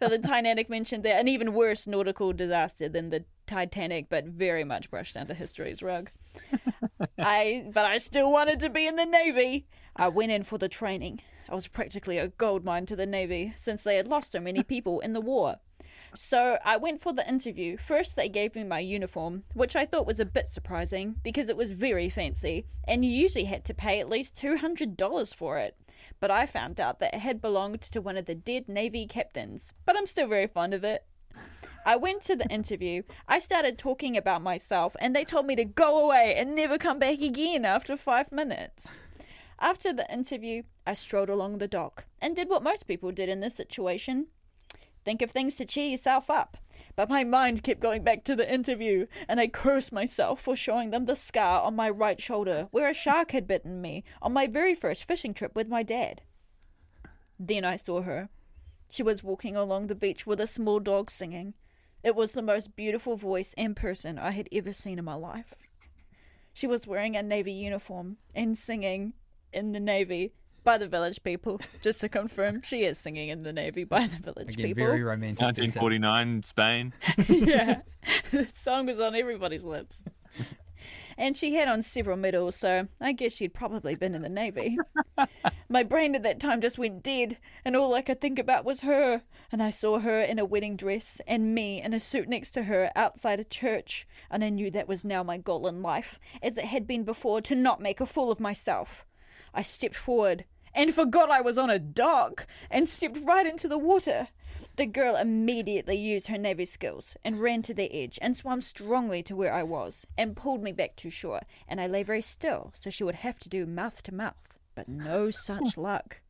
But the Titanic mentioned that an even worse nautical disaster than the Titanic, but very much brushed under history's rug. <laughs> I but I still wanted to be in the Navy. I went in for the training. I was practically a gold mine to the Navy since they had lost so many people in the war. So I went for the interview. First, they gave me my uniform, which I thought was a bit surprising because it was very fancy, and you usually had to pay at least $200 for it. But I found out that it had belonged to one of the dead Navy captains, but I'm still very fond of it. I went to the interview. I started talking about myself, and they told me to go away and never come back again after five minutes. After the interview, I strolled along the dock and did what most people did in this situation think of things to cheer yourself up. But my mind kept going back to the interview, and I cursed myself for showing them the scar on my right shoulder where a shark had bitten me on my very first fishing trip with my dad. Then I saw her. She was walking along the beach with a small dog singing. It was the most beautiful voice and person I had ever seen in my life. She was wearing a navy uniform and singing in the navy by the village people. Just to confirm, she is singing in the navy by the village Again, people. very romantic. 1949 Spain. <laughs> yeah, the song was on everybody's lips. And she had on several medals, so I guess she'd probably been in the Navy. My brain at that time just went dead, and all I could think about was her. And I saw her in a wedding dress, and me in a suit next to her outside a church. And I knew that was now my goal in life, as it had been before, to not make a fool of myself. I stepped forward and forgot I was on a dock and stepped right into the water. The girl immediately used her navy skills and ran to the edge and swam strongly to where I was and pulled me back to shore. And I lay very still so she would have to do mouth to mouth, but no <laughs> such luck.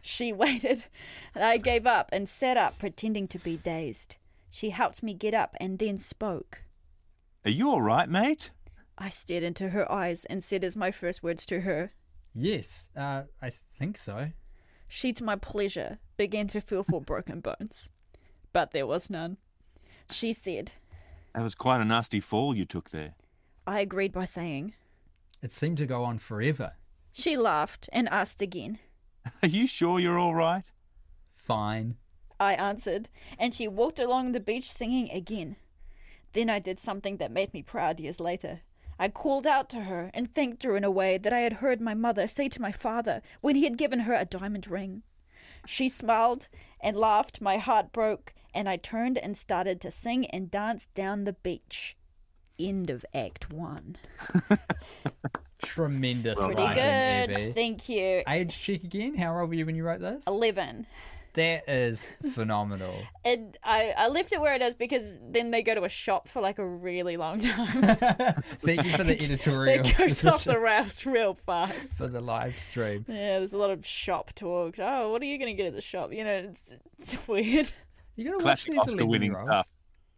She <laughs> waited, and I gave up and sat up, pretending to be dazed. She helped me get up and then spoke. Are you all right, mate? I stared into her eyes and said as my first words to her, Yes, uh, I think so. She, to my pleasure, began to feel for broken bones. But there was none. She said, That was quite a nasty fall you took there. I agreed by saying. It seemed to go on forever. She laughed and asked again. <laughs> Are you sure you're all right? Fine. I answered, and she walked along the beach singing again. Then I did something that made me proud years later. I called out to her and thanked her in a way that I had heard my mother say to my father when he had given her a diamond ring. She smiled and laughed. My heart broke, and I turned and started to sing and dance down the beach. End of Act One. <laughs> Tremendous Pretty good. Thank you. Age check again. How old were you when you wrote this? 11. That is phenomenal. <laughs> And I, I left it where it is because then they go to a shop for like a really long time. <laughs> Thank you for the <laughs> editorial it goes off the decision rails real fast. for the live stream. Yeah, there's a lot of shop talks. Oh, what are you going to get at the shop? You know, it's, it's weird. You're going to watch these Oscar-winning 11-year-olds. stuff.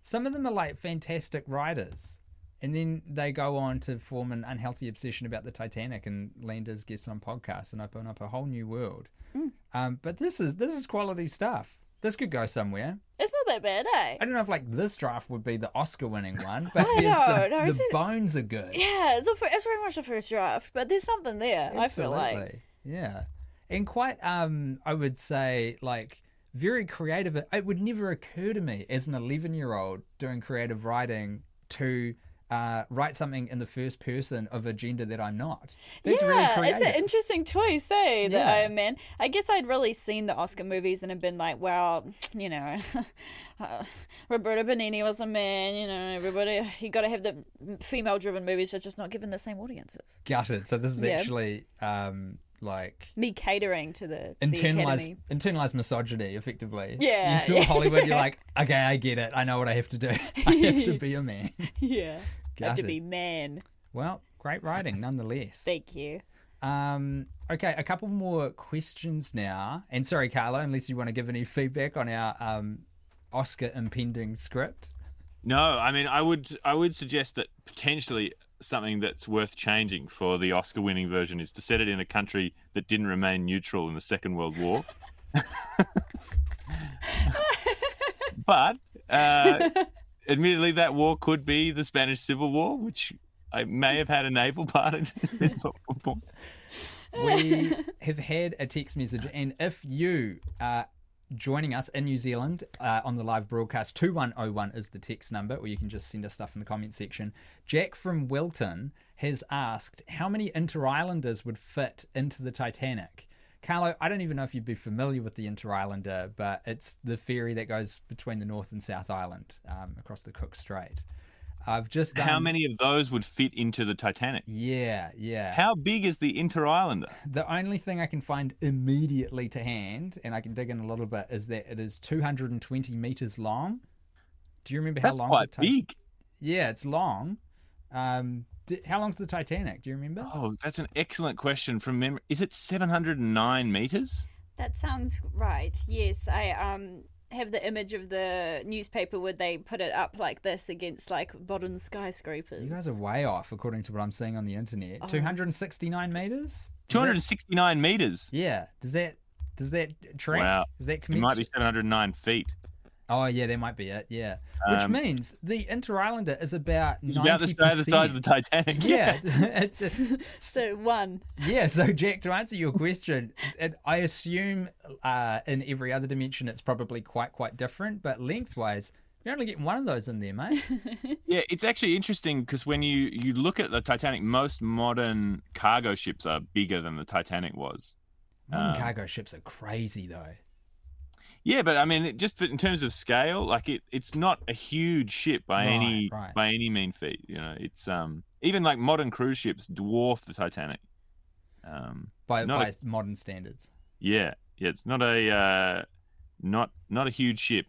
Some of them are like fantastic writers. And then they go on to form an unhealthy obsession about the Titanic and land as guests on podcasts and open up a whole new world. Mm. Um, but this is this is quality stuff. This could go somewhere. It's not that bad, eh? I don't know if like this draft would be the Oscar-winning one, <laughs> but I know, the, no, the it's bones are good. Yeah, it's, a, it's very much the first draft, but there's something there, I feel like. Absolutely. Yeah. And quite um I would say like very creative. It would never occur to me as an 11-year-old doing creative writing to uh, write something in the first person of a gender that I'm not. That's yeah, really it's an interesting choice, eh? The Yeah. Iron Man. I guess I'd really seen the Oscar movies and have been like, well, you know, <laughs> uh, Roberto Benigni was a man. You know, everybody. You got to have the female-driven movies They're just not given the same audiences. Gutted. So this is Yeah. actually um like Me catering to the, internalized internalized misogyny effectively. Yeah, You saw yeah. Hollywood, you're <laughs> like, okay, I get it. I know what I have to do. <laughs> I have to be a man. Yeah, had to Gutted. be man. Well, great writing nonetheless. Thank you. Um, okay, a couple more questions now. And sorry, Carlo, unless you want to give any feedback on our um, Oscar impending script. No, I mean, I would I would suggest that potentially something that's worth changing for the Oscar-winning version is to set it in a country that didn't remain neutral in the Second World War. <laughs> <laughs> but uh, admittedly, that war could be the Spanish Civil War, which I may have had a naval part in. We have had a text message, and if you are joining us in New Zealand uh, on the live broadcast, 2101 is the text number, or you can just send us stuff in the comment section. Jack from Wilton has asked how many Interislanders would fit into the Titanic. Carlo, I don't even know if you'd be familiar with the Interislander, but it's the ferry that goes between the North and South Island um, across the Cook Strait. I've just done, How many of those would fit into the Titanic? Yeah, yeah. How big is the Interislander? The only thing I can find immediately to hand, and I can dig in a little bit, is that it is 220 meters long. Do you remember how That's long? quite the Ti- big. Yeah, it's long. Um, di- how long's the Titanic? Do you remember? Oh, that's an excellent question from memory. Is it 709 meters? That sounds right. Yes, I um have the image of the newspaper where they put it up like this against like modern skyscrapers. You guys are way off, according to what I'm seeing on the Oh. internet. 269 meters. Does that- 269 meters. yeah. Does that does that track? Wow. Does that It might be 709 feet. Oh yeah, that might be it. Yeah. Which Um, means the Interislander is about It's 90%. about the size, the size of the Titanic. <laughs> <laughs> Yeah, it's, it's <laughs> So one. Yeah, so Jack, to answer your question, it, I assume uh, in every other dimension it's probably quite quite different, but lengthwise, you're only getting one of those in there, mate. Yeah, it's actually interesting because when you, you look at the Titanic, most modern cargo ships are bigger than the Titanic was. Modern Um, cargo ships are crazy though. Yeah, but I mean, it, just in terms of scale, like it, it's not a huge ship by Right, any right. by any mean feat. You know, it's um even like modern cruise ships dwarf the Titanic. Um, By by a- modern standards. yeah, yeah, it's not a uh, not not a huge ship.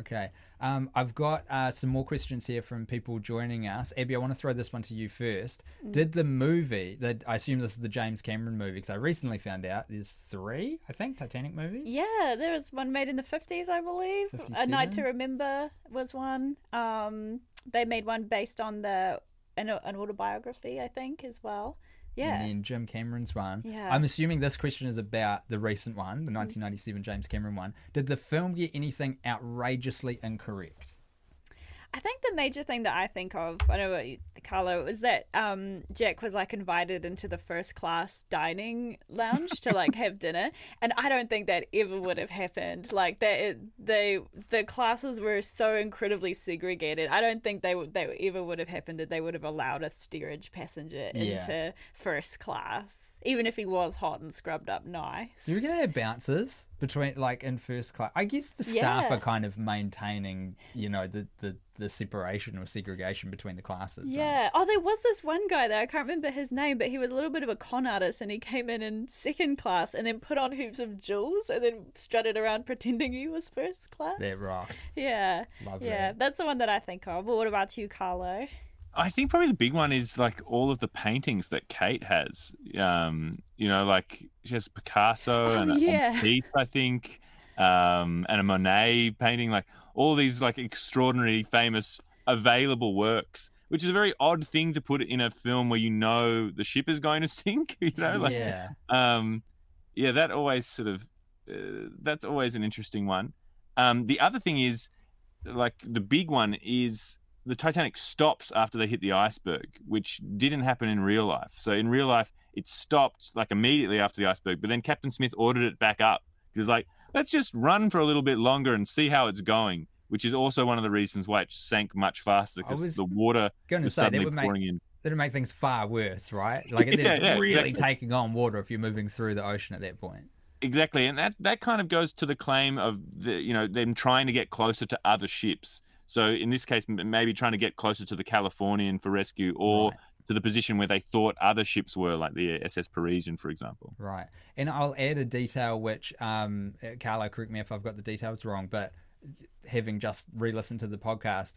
Okay. Um, I've got uh, some more questions here from people joining us. Abby, I want to throw this one to you first. Did the movie, that I assume this is the James Cameron movie, because I recently found out there's three, I think, Titanic movies? Yeah, there was one made in the fifties, I believe. A Night to Remember was one. Um, they made one based on the an, an autobiography, I think, as well. Yeah. And then Jim Cameron's one. Yeah. I'm assuming this question is about the recent one, the mm. 1997 James Cameron one. Did the film get anything outrageously incorrect? I think the major thing that I think of, I know what you, Carlo, is that um, Jack was like invited into the first class dining lounge to like have <laughs> dinner, and I don't think that ever would have happened. Like that, it, they the classes were so incredibly segregated. I don't think they would they ever would have happened that they would have allowed a steerage passenger Yeah. into first class, even if he was hot and scrubbed up nice. Do you gonna have bouncers? Between like in first class. I guess the staff Yeah. are kind of maintaining, you know, the the the separation or segregation between the classes. right? Yeah. Oh, there was this one guy there. I can't remember his name, but he was a little bit of a con artist, and he came in in second class, and then put on hoops of jewels, and then strutted around <laughs> pretending he was first class. that rocks. Yeah. Love yeah, that. that's the one that I think of. But what about you, Carlo? I think probably the big one is like all of the paintings that Kate has. Um, you know, like she has Picasso Oh, and a- yeah. Matisse, I think, um, and a Monet painting. Like all these like extraordinary, famous, available works. Which is a very odd thing to put in a film where you know the ship is going to <laughs> sink. You know, like yeah. um, yeah, that always sort of uh, that's always an interesting one. Um, the other thing is, like the big one is the Titanic stops after they hit the iceberg, which didn't happen in real life. So in real life, it stopped like immediately after the iceberg, but then Captain Smith ordered it back up. Was like, let's just run for a little bit longer and see how it's going. Which is also one of the reasons why it sank much faster because the water Gonna was say, that suddenly would make- pouring in. That'd make things far worse, right? <laughs> Like it- Yeah, it's yeah, really exactly. taking on water if you're moving through the ocean at that point. Exactly, and that that kind of goes to the claim of the you know them trying to get closer to other ships. So in this case, maybe trying to get closer to the Californian for rescue, or Right. To the position where they thought other ships were, like the SS Parisian, for example. Right. And I'll add a detail which, um, Carlo, correct me if I've got the details wrong, but having just re listened to the podcast,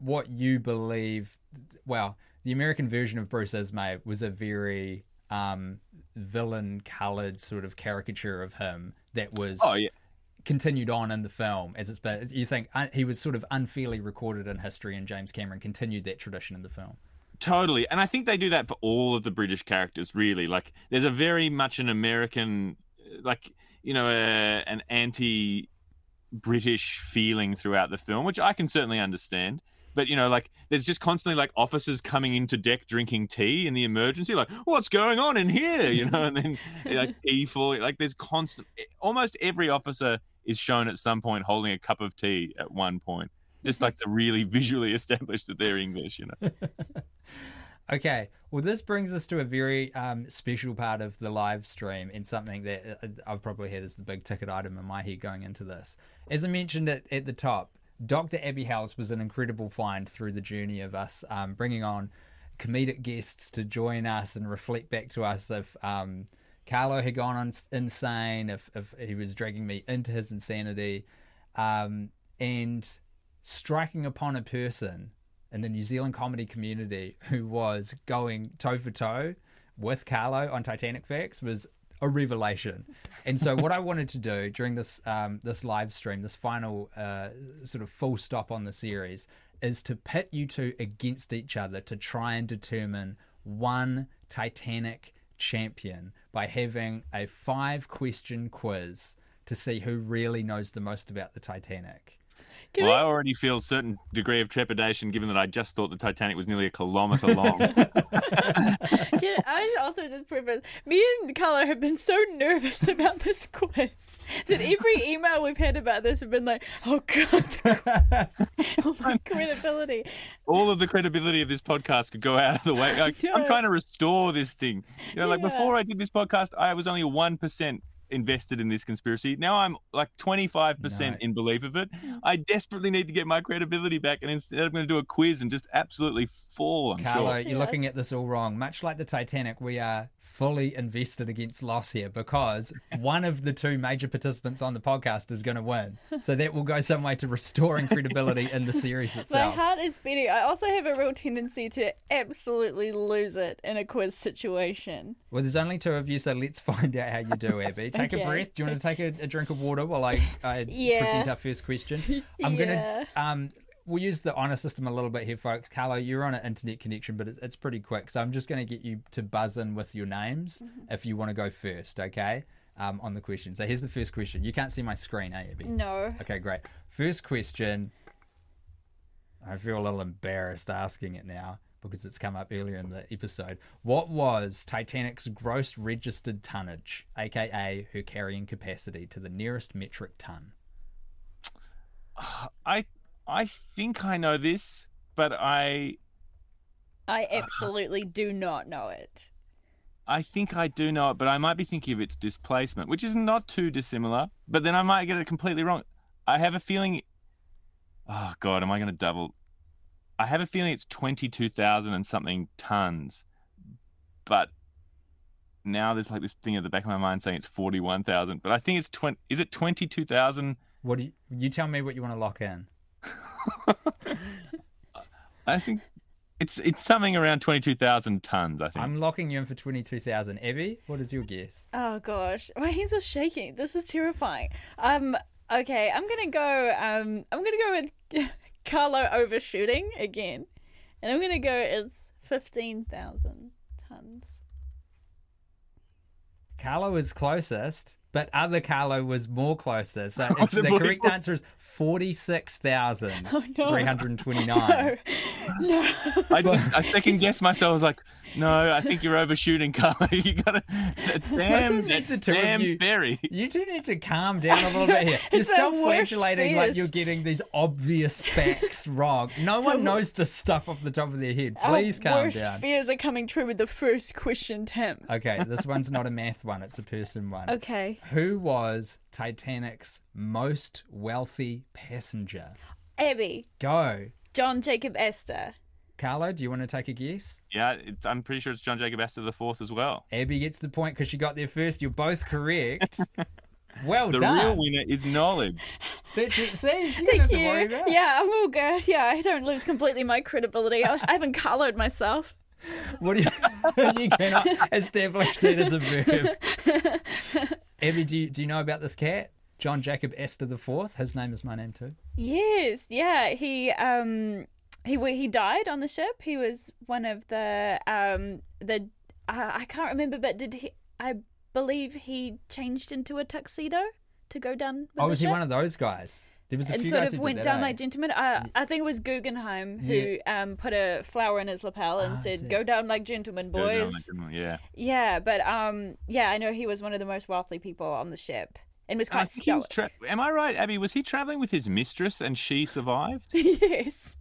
what you believe, well, the American version of Bruce Ismay was a very um, villain colored sort of caricature of him that was Oh yeah, continued on in the film as it's been. You think uh, he was sort of unfairly recorded in history, and James Cameron continued that tradition in the film. Totally. And I think they do that for all of the British characters, really. Like, there's a very much an American, like, you know, uh, an anti British feeling throughout the film, which I can certainly understand. But, you know, like, there's just constantly, like, officers coming into deck drinking tea in the emergency, like, what's going on in here? You know, and then, <laughs> like, falling. Like, there's constant, almost every officer is shown at some point holding a cup of tea at one point. Just like to really visually establish that they're English, you know. <laughs> Okay, well, this brings us to a very um, special part of the live stream and something that uh, I've probably had as the big ticket item in my head going into this. As I mentioned at, at the top, Dr. Abby House was an incredible find through the journey of us um, bringing on comedic guests to join us and reflect back to us if um, Carlo had gone on insane, if, if he was dragging me into his insanity, um, and striking upon a person in the New Zealand comedy community who was going toe for toe with Carlo on Titanic Facts was a revelation. And so, what I <laughs> wanted to do during this um, this live stream, this final uh, sort of full stop on the series, is to pit you two against each other to try and determine one Titanic champion by having a five question quiz to see who really knows the most about the Titanic. Can well, we- I already feel a certain degree of trepidation given that I just thought the Titanic was nearly a kilometre long. <laughs> Can I also just preface, me and Carlo have been so nervous <laughs> about this quiz that every email we've had about this have been like, oh god, the <laughs> oh my credibility. All of the credibility of this podcast could go out of the way. Like, I'm trying to restore this thing. You know, like Yeah. before I did this podcast, I was only 1% invested in this conspiracy. Now I'm like 25% No. in belief of it. Mm-hmm. I desperately need to get my credibility back. And instead, I'm going to do a quiz and just absolutely fall, I'm Carlo, sure. you're Yes. looking at this all wrong. Much like the Titanic, we are fully invested against loss here because <laughs> one of the two major participants on the podcast is going to win. So that will go some way to restoring credibility in the series <laughs> itself. My heart is beating. I also have a real tendency to absolutely lose it in a quiz situation. Well, there's only two of you, so let's <laughs> find out how you do, Abby. Take a breath. Do you want to take a, a drink of water while I, I <laughs> Yeah. present our first question? <laughs> I'm Yeah. to. Um, We'll use the honor system a little bit here, folks. Carlo, you're on an internet connection, but it's, it's pretty quick. So I'm just going to get you to buzz in with your names Mm-hmm. if you want to go first, okay? Um, on the question. So here's the first question. You can't see my screen, eh, Abby? No. Okay, great. First question. I feel a little embarrassed asking it now because it's come up earlier in the episode. What was Titanic's gross registered tonnage, aka her carrying capacity, to the nearest metric ton? <sighs> I, I think I know this, but I I absolutely do not know it. I think I do know it, but I might be thinking of its displacement, which is not too dissimilar. But then I might get it completely wrong. I have a feeling. Oh God, am I going to double? I have a feeling it's twenty-two thousand and something tons, but now there's like this thing at the back of my mind saying it's forty-one thousand. But I think it's twenty. Is it twenty-two thousand? What do you, you tell me what you want to lock in? <laughs> I think it's it's something around twenty-two thousand tons. I think. I'm locking you in for twenty two thousand. Abby, what is your guess? Oh gosh, my hands are shaking. This is terrifying. Um, okay, I'm gonna go. Um, I'm gonna go with <laughs> Carlo overshooting again, and I'm gonna go it's fifteen thousand tons. Carlo is closest, but other Carlo was more closer. So <laughs> it's, the correct answer is forty six thousand <laughs> Oh, no. three hundred twenty nine. No, <laughs> no. I just I second guessed myself. I was like, no, I think you're overshooting, Carlo. <laughs> You gotta damn that the two of damn you- berry. You do need to calm down a little bit here. You're It's self-flagellating like you're getting these obvious facts wrong. No one knows the stuff off the top of their head. Please Our calm worst down. fears are coming true with the first question, Tim. Okay, this one's not a math one; it's a person one. Okay, Who was Titanic's most wealthy passenger? Abby, Go, John Jacob Astor. Carlo. Do you want to take a guess? Yeah, it's, I'm pretty sure it's John Jacob Astor the fourth as well. Abby gets the point because she got there first. You're both correct. <laughs> Well The done. The real winner is knowledge. That's it. See, you Thank you. worry about. Yeah, I'm all good. Yeah, I don't lose completely my credibility. I, I haven't coloured myself. What do you? <laughs> you cannot establish that as a verb. <laughs> Abby, do you, do you know about this cat? John Jacob Astor the Fourth. His name is my name too. Yes, yeah. He um he he died on the ship. He was one of the um the uh, I can't remember, but did he? I believe he changed into a tuxedo to go down. With Oh, the was he one of those guys? There was a and few sort guys of who did went that, down eh? like gentlemen. Uh, I think it was Guggenheim who um put a flower in his lapel and Ah, said, "Go down like gentlemen, Goes down boys." like- Yeah. Yeah, but um, yeah, I know he was one of the most wealthy people on the ship and was quite think he was tra- Am I right, Abby? Was he traveling with his mistress and she survived? <laughs> yes.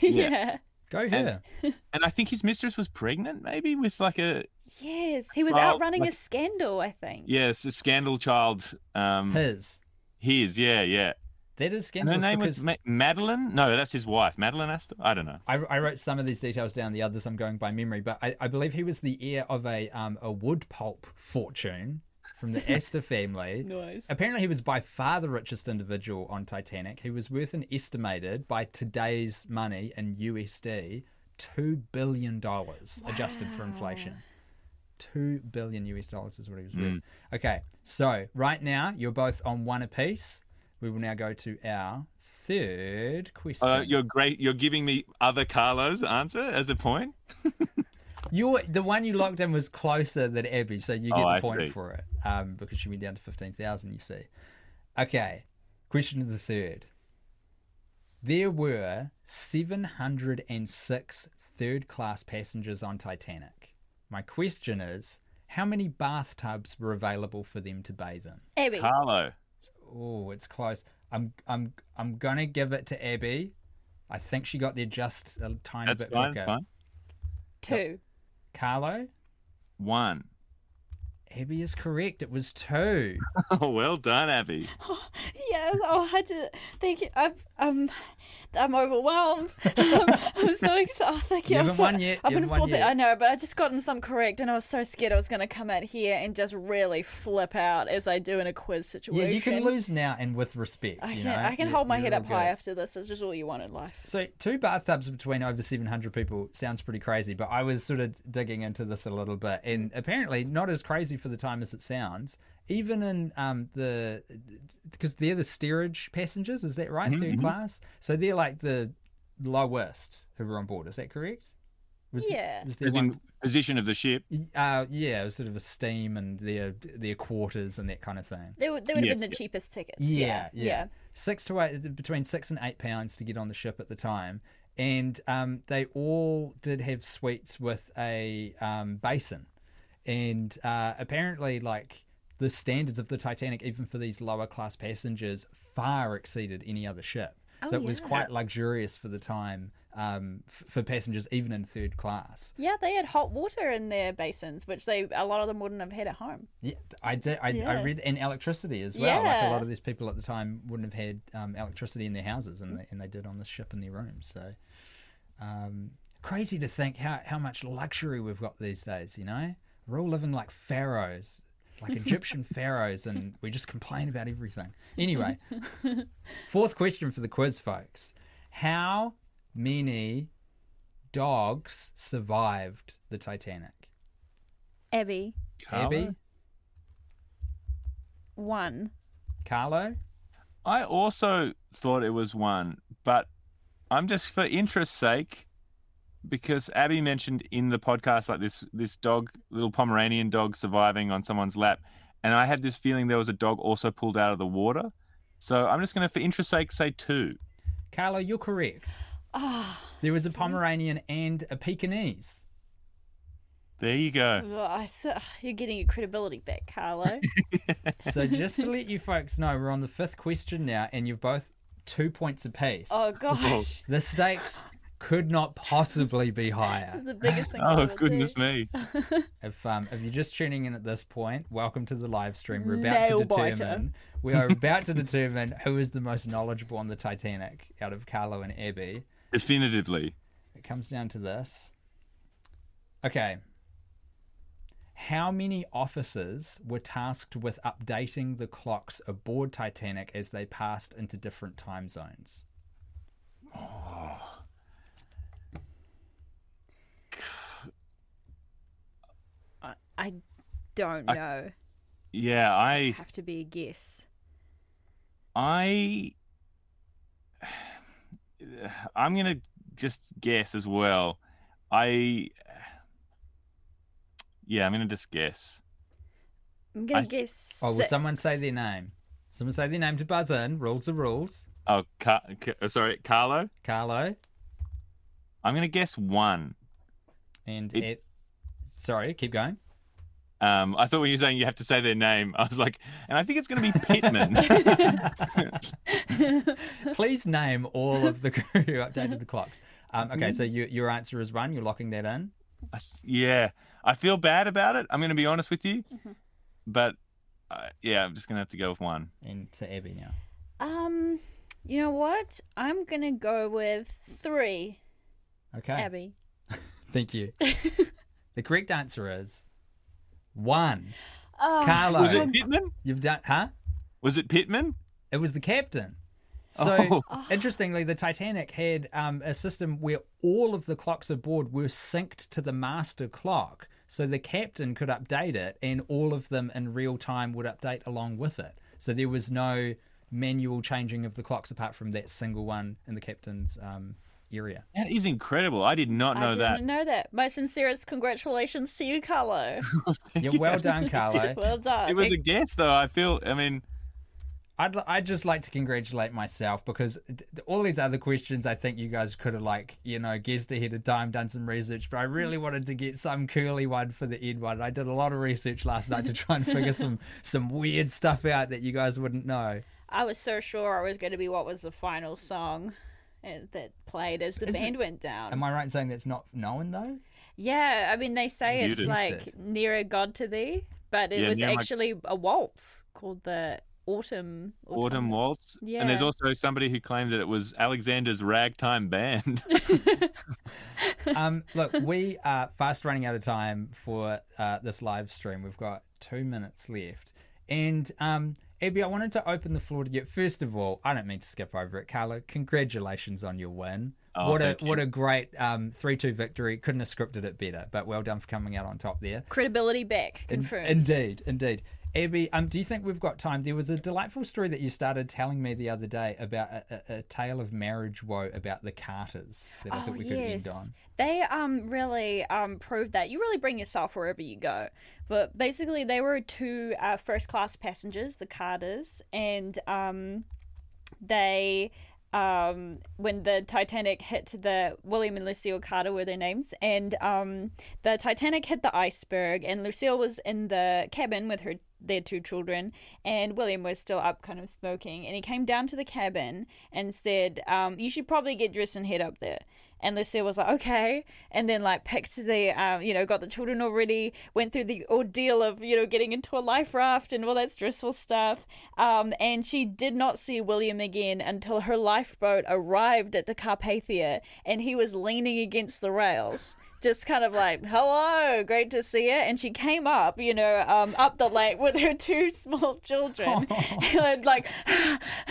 yeah. <laughs> Go here. <laughs> And I think his mistress was pregnant, maybe with like a Yes, he was Well, out running like- a scandal. I think. yeah, it's a scandal child. Um, His. his, yeah, yeah. That is And her name because was Ma- Madeline. No, that's his wife, Madeline Astor. I don't know. I, I wrote some of these details down. The others I'm going by memory, but I, I believe he was the heir of a um, a wood pulp fortune from the <laughs> Astor family. Nice. Apparently, he was by far the richest individual on Titanic. He was worth an estimated, by today's money in USD, two billion dollars adjusted for inflation. Two billion US dollars is what he was worth. Okay, so right now you're both on one apiece. We will now go to our third question. Uh, you're great. You're giving me other Carlos answer as a point. <laughs> Your the one you locked in was closer than Abby, so you get Oh, the I point see. for it. Um, because she went down to fifteen thousand. You see. Okay, question of the third. There were seven hundred and six third-class passengers on Titanic. My question is, how many bathtubs were available for them to bathe in? Abby. Carlo. Oh, it's close. I'm I'm I'm gonna give it to Abby. I think she got there just a tiny That's bit fine. quicker. Fine. Two. Carlo, One. Abby is correct. It was two. Oh, <laughs> well done, Abby. <laughs> Yes. Oh, I had to. Thank you. I've um, I'm overwhelmed. <laughs> I'm so excited. Oh, thank you. You I'm haven't so- won yet. I've You been flipping. yet. I know, but I just gotten some correct, and I was so scared I was going to come out here and just really flip out as I do in a quiz situation. Yeah, you can lose now and with respect. I you can. know? I can You- hold my head up high after this. It's just all you want in life. So two bathtubs between over 700 people sounds pretty crazy, but I was sort of digging into this a little bit, and apparently not as crazy for the time as it sounds. Even in um, the because they're the steerage passengers, is that right? Mm-hmm, 3rd class, so they're like the lowest who were on board. Is that correct? Was Yeah. Was there As one, in position of the ship. uh, yeah, it was sort of a steam and their their quarters and that kind of thing. They would. They would have Yes, been the yeah. cheapest tickets. Yeah, Yeah. yeah, Six to eight, between six and eight pounds to get on the ship at the time, and um, they all did have suites with a um, basin, and uh, apparently, like the standards of the Titanic, even for these lower class passengers, far exceeded any other ship. Oh, so it was quite luxurious for the time um, f- for passengers, even in third class. Yeah, they had hot water in their basins, which they a lot of them wouldn't have had at home. Yeah, I did. I, I read and electricity as well. Yeah. Like a lot of these people at the time wouldn't have had um, electricity in their houses, and they, and they did on the ship in their rooms. So um, crazy to think how how much luxury we've got these days. You know, we're all living like pharaohs, like Egyptian <laughs> pharaohs, and we just complain about everything. Anyway, <laughs> fourth question for the quiz, folks: How many dogs survived the Titanic? Abby, Carlo? Abby, one. Carlo. I also thought it was one, but I'm just for interest's sake, because Abby mentioned in the podcast like this this dog, little Pomeranian dog surviving on someone's lap, and I had this feeling there was a dog also pulled out of the water. So I'm just going to, for interest sake, say two. Carlo, you're correct. Ah. there was a hmm. Pomeranian and a Pekingese. There you go. Ugh, I s- you're getting your credibility back, Carlo. <laughs> So just to let you folks know, we're on the fifth question now, and you've both two points apiece. oh gosh, The stakes could not possibly be this higher. is the biggest thing. <laughs> Oh goodness do. me! <laughs> If um, if you're just tuning in at this point, welcome to the live stream. We're about to Nail biter. determine we are about to determine who is the most knowledgeable on the Titanic out of Carlo and Abby. Definitively. It comes down to this. Okay. How many officers were tasked with updating the clocks aboard Titanic as they passed into different time zones? I don't I- know. Yeah, I Have to be a guess. I <sighs> I'm gonna just guess as well. I yeah, I'm gonna just guess. I'm gonna I- guess. Oh, will six. someone say their name? Someone say their name to buzz in. Rules are rules. Oh, Car- Car- uh, sorry, Carlo. Carlo I'm gonna guess one. and It- Ed- sorry, keep going. Um, I thought when you were saying you have to say their name, I was like, and I think it's gonna be Pitman. <laughs> <laughs> Please name all of the crew who updated the clocks. Um, okay, so you, your answer is one. You're locking that in. yeah, I feel bad about it. I'm gonna be honest with you, but uh, yeah, I'm just gonna have to go with one. And to Abby now. Um, you know what? I'm gonna go with three. Okay. Abby. <laughs> Thank you. the correct answer is one. Oh, Carlo, Was it Pitman? you've done, huh? Was it Pitman? It was the captain. So, Oh. interestingly, the Titanic had um, a system where all of the clocks aboard were synced to the master clock. So the captain could update it, and all of them in real time would update along with it. So there was no manual changing of the clocks apart from that single one in the captain's um, area. That is incredible. I did not know that. I know didn't that. know that. My sincerest congratulations to you, Carlo. <laughs> Yeah, well done, Carlo. <laughs> well done. It was a guess, though. I feel. I mean, I'd, I'd just like to congratulate myself because d- d- all these other questions I think you guys could have like you know guessed ahead of time, done some research, but I really mm. wanted to get some curly one for the Ed one. I did a lot of research last night to try and <laughs> figure some some weird stuff out that you guys wouldn't know. I was so sure I was going to be what was the final song that played as the Is it- band went down. Am I right in saying that's not known though? Yeah, I mean they say You it's like Instead. nearer God to thee, but it Yeah, was near my- actually a waltz called the Autumn Autumn Waltz. Yeah. And there's also somebody who claimed that it was Alexander's ragtime band. <laughs> <laughs> um, look, we are fast running out of time for uh, this live stream. We've got two minutes left. And um, Abby, I wanted to open the floor to you. First of all, I don't mean to skip over it, Carla. Congratulations on your win. Oh, what a thank you. what a great um, three two victory. Couldn't have scripted it better, but well done for coming out on top there. Credibility back, In- confirmed. indeed, indeed. Abby, um, do you think we've got time? There was a delightful story that you started telling me the other day about a, a, a tale of marriage woe about the Carters that I Oh thought we could yes, end on. they um really um proved that you really bring yourself wherever you go. But basically, they were two uh, first class passengers, the Carters, and um they um, when the Titanic hit the William and Lucille Carter were their names, and um, the Titanic hit the iceberg, and Lucille was in the cabin with her their two children, and William was still up, kind of smoking, and he came down to the cabin and said, um, "You should probably get dressed and head up there." And Lucille was like, okay. And then, like, picked the, um, you know, got the children already, went through the ordeal of, you know, getting into a life raft and all that stressful stuff. Um, and she did not see William again until her lifeboat arrived at the Carpathia and he was leaning against the rails just kind of like, hello, great to see you. And she came up, you know, um, up the lake with her <laughs> two small children. <laughs> <laughs> and like, <sighs>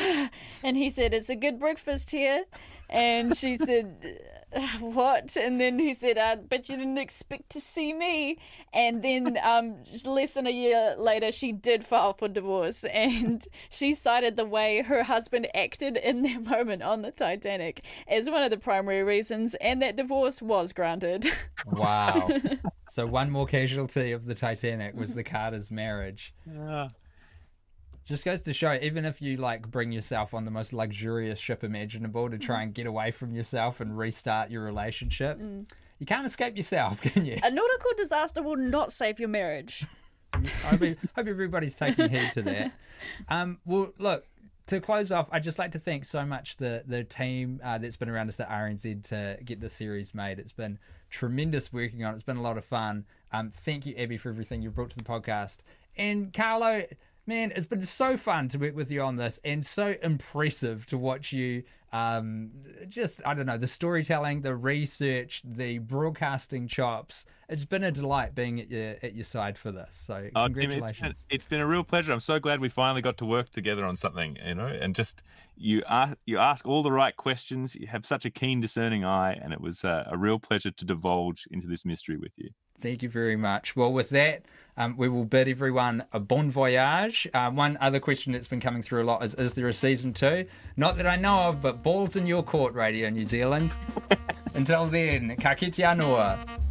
and he said, it's a good breakfast here. And she said, <laughs> what? And then he said, I bet you didn't expect to see me. And then <laughs> um, less than a year later, she did file for divorce. And <laughs> she cited the way her husband acted in that moment on the Titanic as one of the primary reasons. And that divorce was granted. Wow. so one more casualty of the Titanic was the Carter's marriage. Yeah. Just goes to show, even if you like bring yourself on the most luxurious ship imaginable to try and get away from yourself and restart your relationship, you can't escape yourself, <laughs> can you? a nautical disaster will not save your marriage. <laughs> I hope, hope everybody's taking heed to that. <laughs> Um, well, look, to close off, I'd just like to thank so much the the team uh, that's been around us at RNZ to get the series made. It's been tremendous working on. it. It's been a lot of fun. Um, thank you, Abby, for everything you've brought to the podcast. And Carlo, man, it's been so fun to work with you on this, and so impressive to watch you. Um, just I don't know the storytelling, the research, the broadcasting chops. It's been a delight being at your at your side for this. So Oh, congratulations. it's been, it's been a real pleasure. I'm so glad we finally got to work together on something, you know, and just you ask you ask all the right questions. You have such a keen, discerning eye, and it was uh, a real pleasure to divulge into this mystery with you. Thank you very much. Well, with that, um, we will bid everyone a bon voyage. Uh, one other question that's been coming through a lot is Is there a season two? Not that I know of, but balls in your court, Radio New Zealand. <laughs> Until then, ka kite anō.